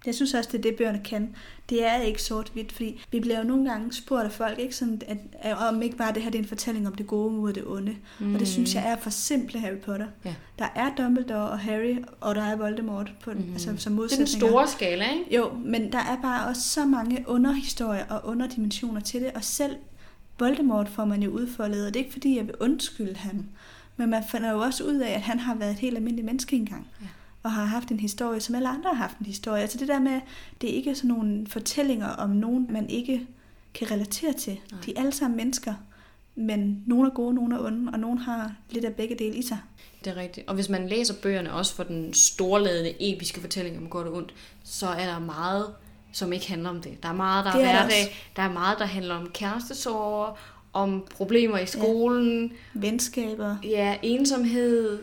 Jeg synes også, det er det, bøgerne kan. Det er ikke sort-hvidt, fordi vi bliver jo nogle gange spurgt af folk, ikke sådan, at, at, om ikke bare det her det er en fortælling om det gode mod det onde. Mm. Og det synes jeg er for simple Harry Potter. Ja. Der er Dumbledore og Harry, og der er Voldemort på, Mhm. mm. altså, som Det er den modsætninger. store skala, ikke? Jo, men der er bare også så mange underhistorier og underdimensioner til det, og selv Voldemort får man jo udfoldet, og det er ikke fordi, jeg vil undskylde ham, men man finder jo også ud af, at han har været et helt almindeligt menneske engang, Ja. Og har haft en historie, som alle andre har haft en historie. Altså det der med, det er ikke sådan nogle fortællinger om nogen, man ikke kan relatere til. Nej. De er alle sammen mennesker, men nogle er gode, nogle er onde, og nogle har lidt af begge dele i sig. Det er rigtigt. Og hvis man læser bøgerne også for den storladende, episke fortælling om godt og ondt, så er der meget, som ikke handler om det. Der er meget, der er, Det er hverdag. Der er meget, der handler om kærestesorger, om problemer i skolen, Venskaber, ja, ensomhed.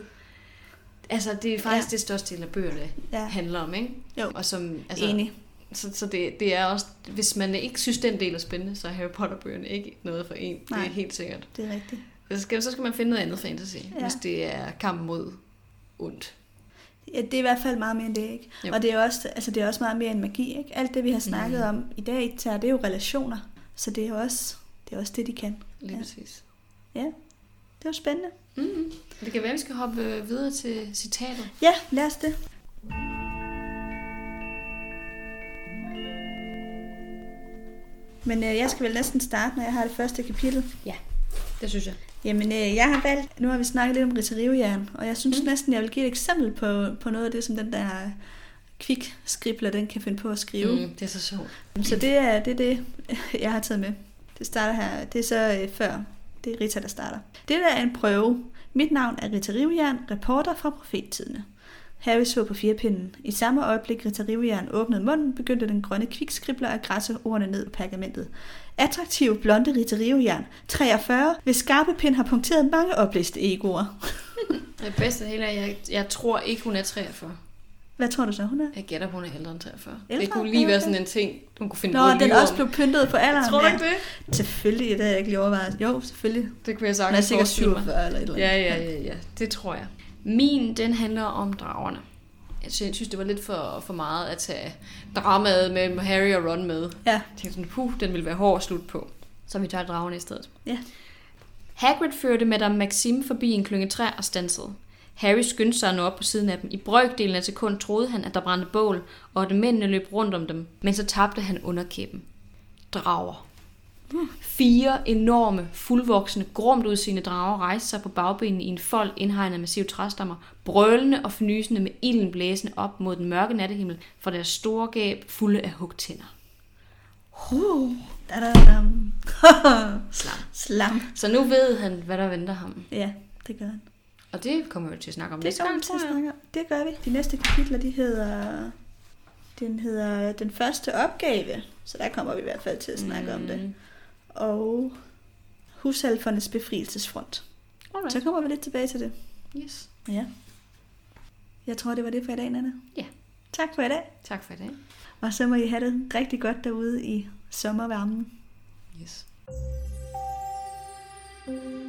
Altså, det er faktisk Ja. det største del af bøgerne ja, handler om, ikke? Jo. Og som, altså, enig. Så, så det, det er også, hvis man ikke synes, den del er spændende, så er Harry Potter-bøgerne ikke noget for en. Det Nej. er helt sikkert. Det er rigtigt. Så skal, så skal man finde noget andet fantasy, Ja. hvis det er kamp mod ondt. Ja, det er i hvert fald meget mere end det, ikke? Jo. Og det er, også, altså, det er også meget mere end magi, ikke? Alt det, vi har snakket Mhm. om i dag, tager, det er jo relationer. Så det er jo også det, er også det de kan. Lige ja. præcis. Ja, det var spændende. Mm-hmm. Det kan være, vi skal hoppe øh, videre til citatet. Ja, lad os det. Men øh, jeg skal vel næsten starte, når jeg har det første kapitel. Det synes jeg. Jamen, øh, jeg har valgt, nu har vi snakket lidt om Ritterivjern, og jeg synes mm. Mm. næsten, jeg vil give et eksempel på, på noget af det, som den der kvik skribler, den kan finde på at skrive. Mm, det er så sjovt. Så det er, det er det, jeg har taget med. Det starter her. Det er så øh, før. Det er Rita, der starter. Det der er en prøve. Mit navn er Rita Rivjern, reporter fra Profettidene. Harry så på firepinden. I samme øjeblik Rita Rivjern åbnede munden, begyndte den grønne kvikskribler at græsse ordene ned på pergamentet. Attraktiv blonde Rita Rivjern, 43, hvis skarpe pind har punkteret mange oplæste egoer. Det bedste hele er, at jeg, jeg tror ikke, hun er 43. Hvad tror du så, hun er? Jeg gætter, hun er ældre end 43. Ældre? Det kunne lige være sådan en ting, hun kunne finde Nå, på at den også om. blev pyntet på alderen. Tror du ikke det? Selvfølgelig, det har jeg ikke lige overvejet. Jo, selvfølgelig. Det kunne jeg Hun er sagtens sikkert forestille mig. 47 eller et eller andet. Ja, ja, ja, ja. Det tror jeg. Min, den handler om dragerne. Jeg synes, jeg synes, det var lidt for, for meget at tage dramaet med Harry og Ron med. Ja. Jeg tænkte sådan, puh, den ville være hård at slutte på. Så vi tager dragerne i stedet. Ja. Hagrid førte Madame Maxime forbi en klynge træ og stansede. Harry skyndte sig at nå op på siden af dem. I brøkdelen af sekund troede han, at der brændte bål, og at mændene løb rundt om dem. Men så tabte han underkæben. Drager. Fire enorme, fuldvoksne, grumt udseende drager rejste sig på bagbenene i en fold indhegnet af massive træstammer, brølende og fnysende med ilden blæsende op mod den mørke nattehimmel fra deres store gab fulde af hugtænder. Uh, da, da, da. Slam. Slam. Så nu ved han, hvad der venter ham. Ja, det gør han. Og det kommer vi til at snakke om Det næste gang, tror jeg. Det gør vi. De næste kapitler, de hedder... Den hedder Den første opgave. Så der kommer vi i hvert fald til at snakke mm. om det. Og Husalfernes befrielsesfront. Alright. Så kommer vi lidt tilbage til det. Yes. Ja. Jeg tror, det var det for i dag, Nana. Ja. Tak for i dag. Tak for i dag. Og så må I have det rigtig godt derude i sommervarmen. Yes. thank you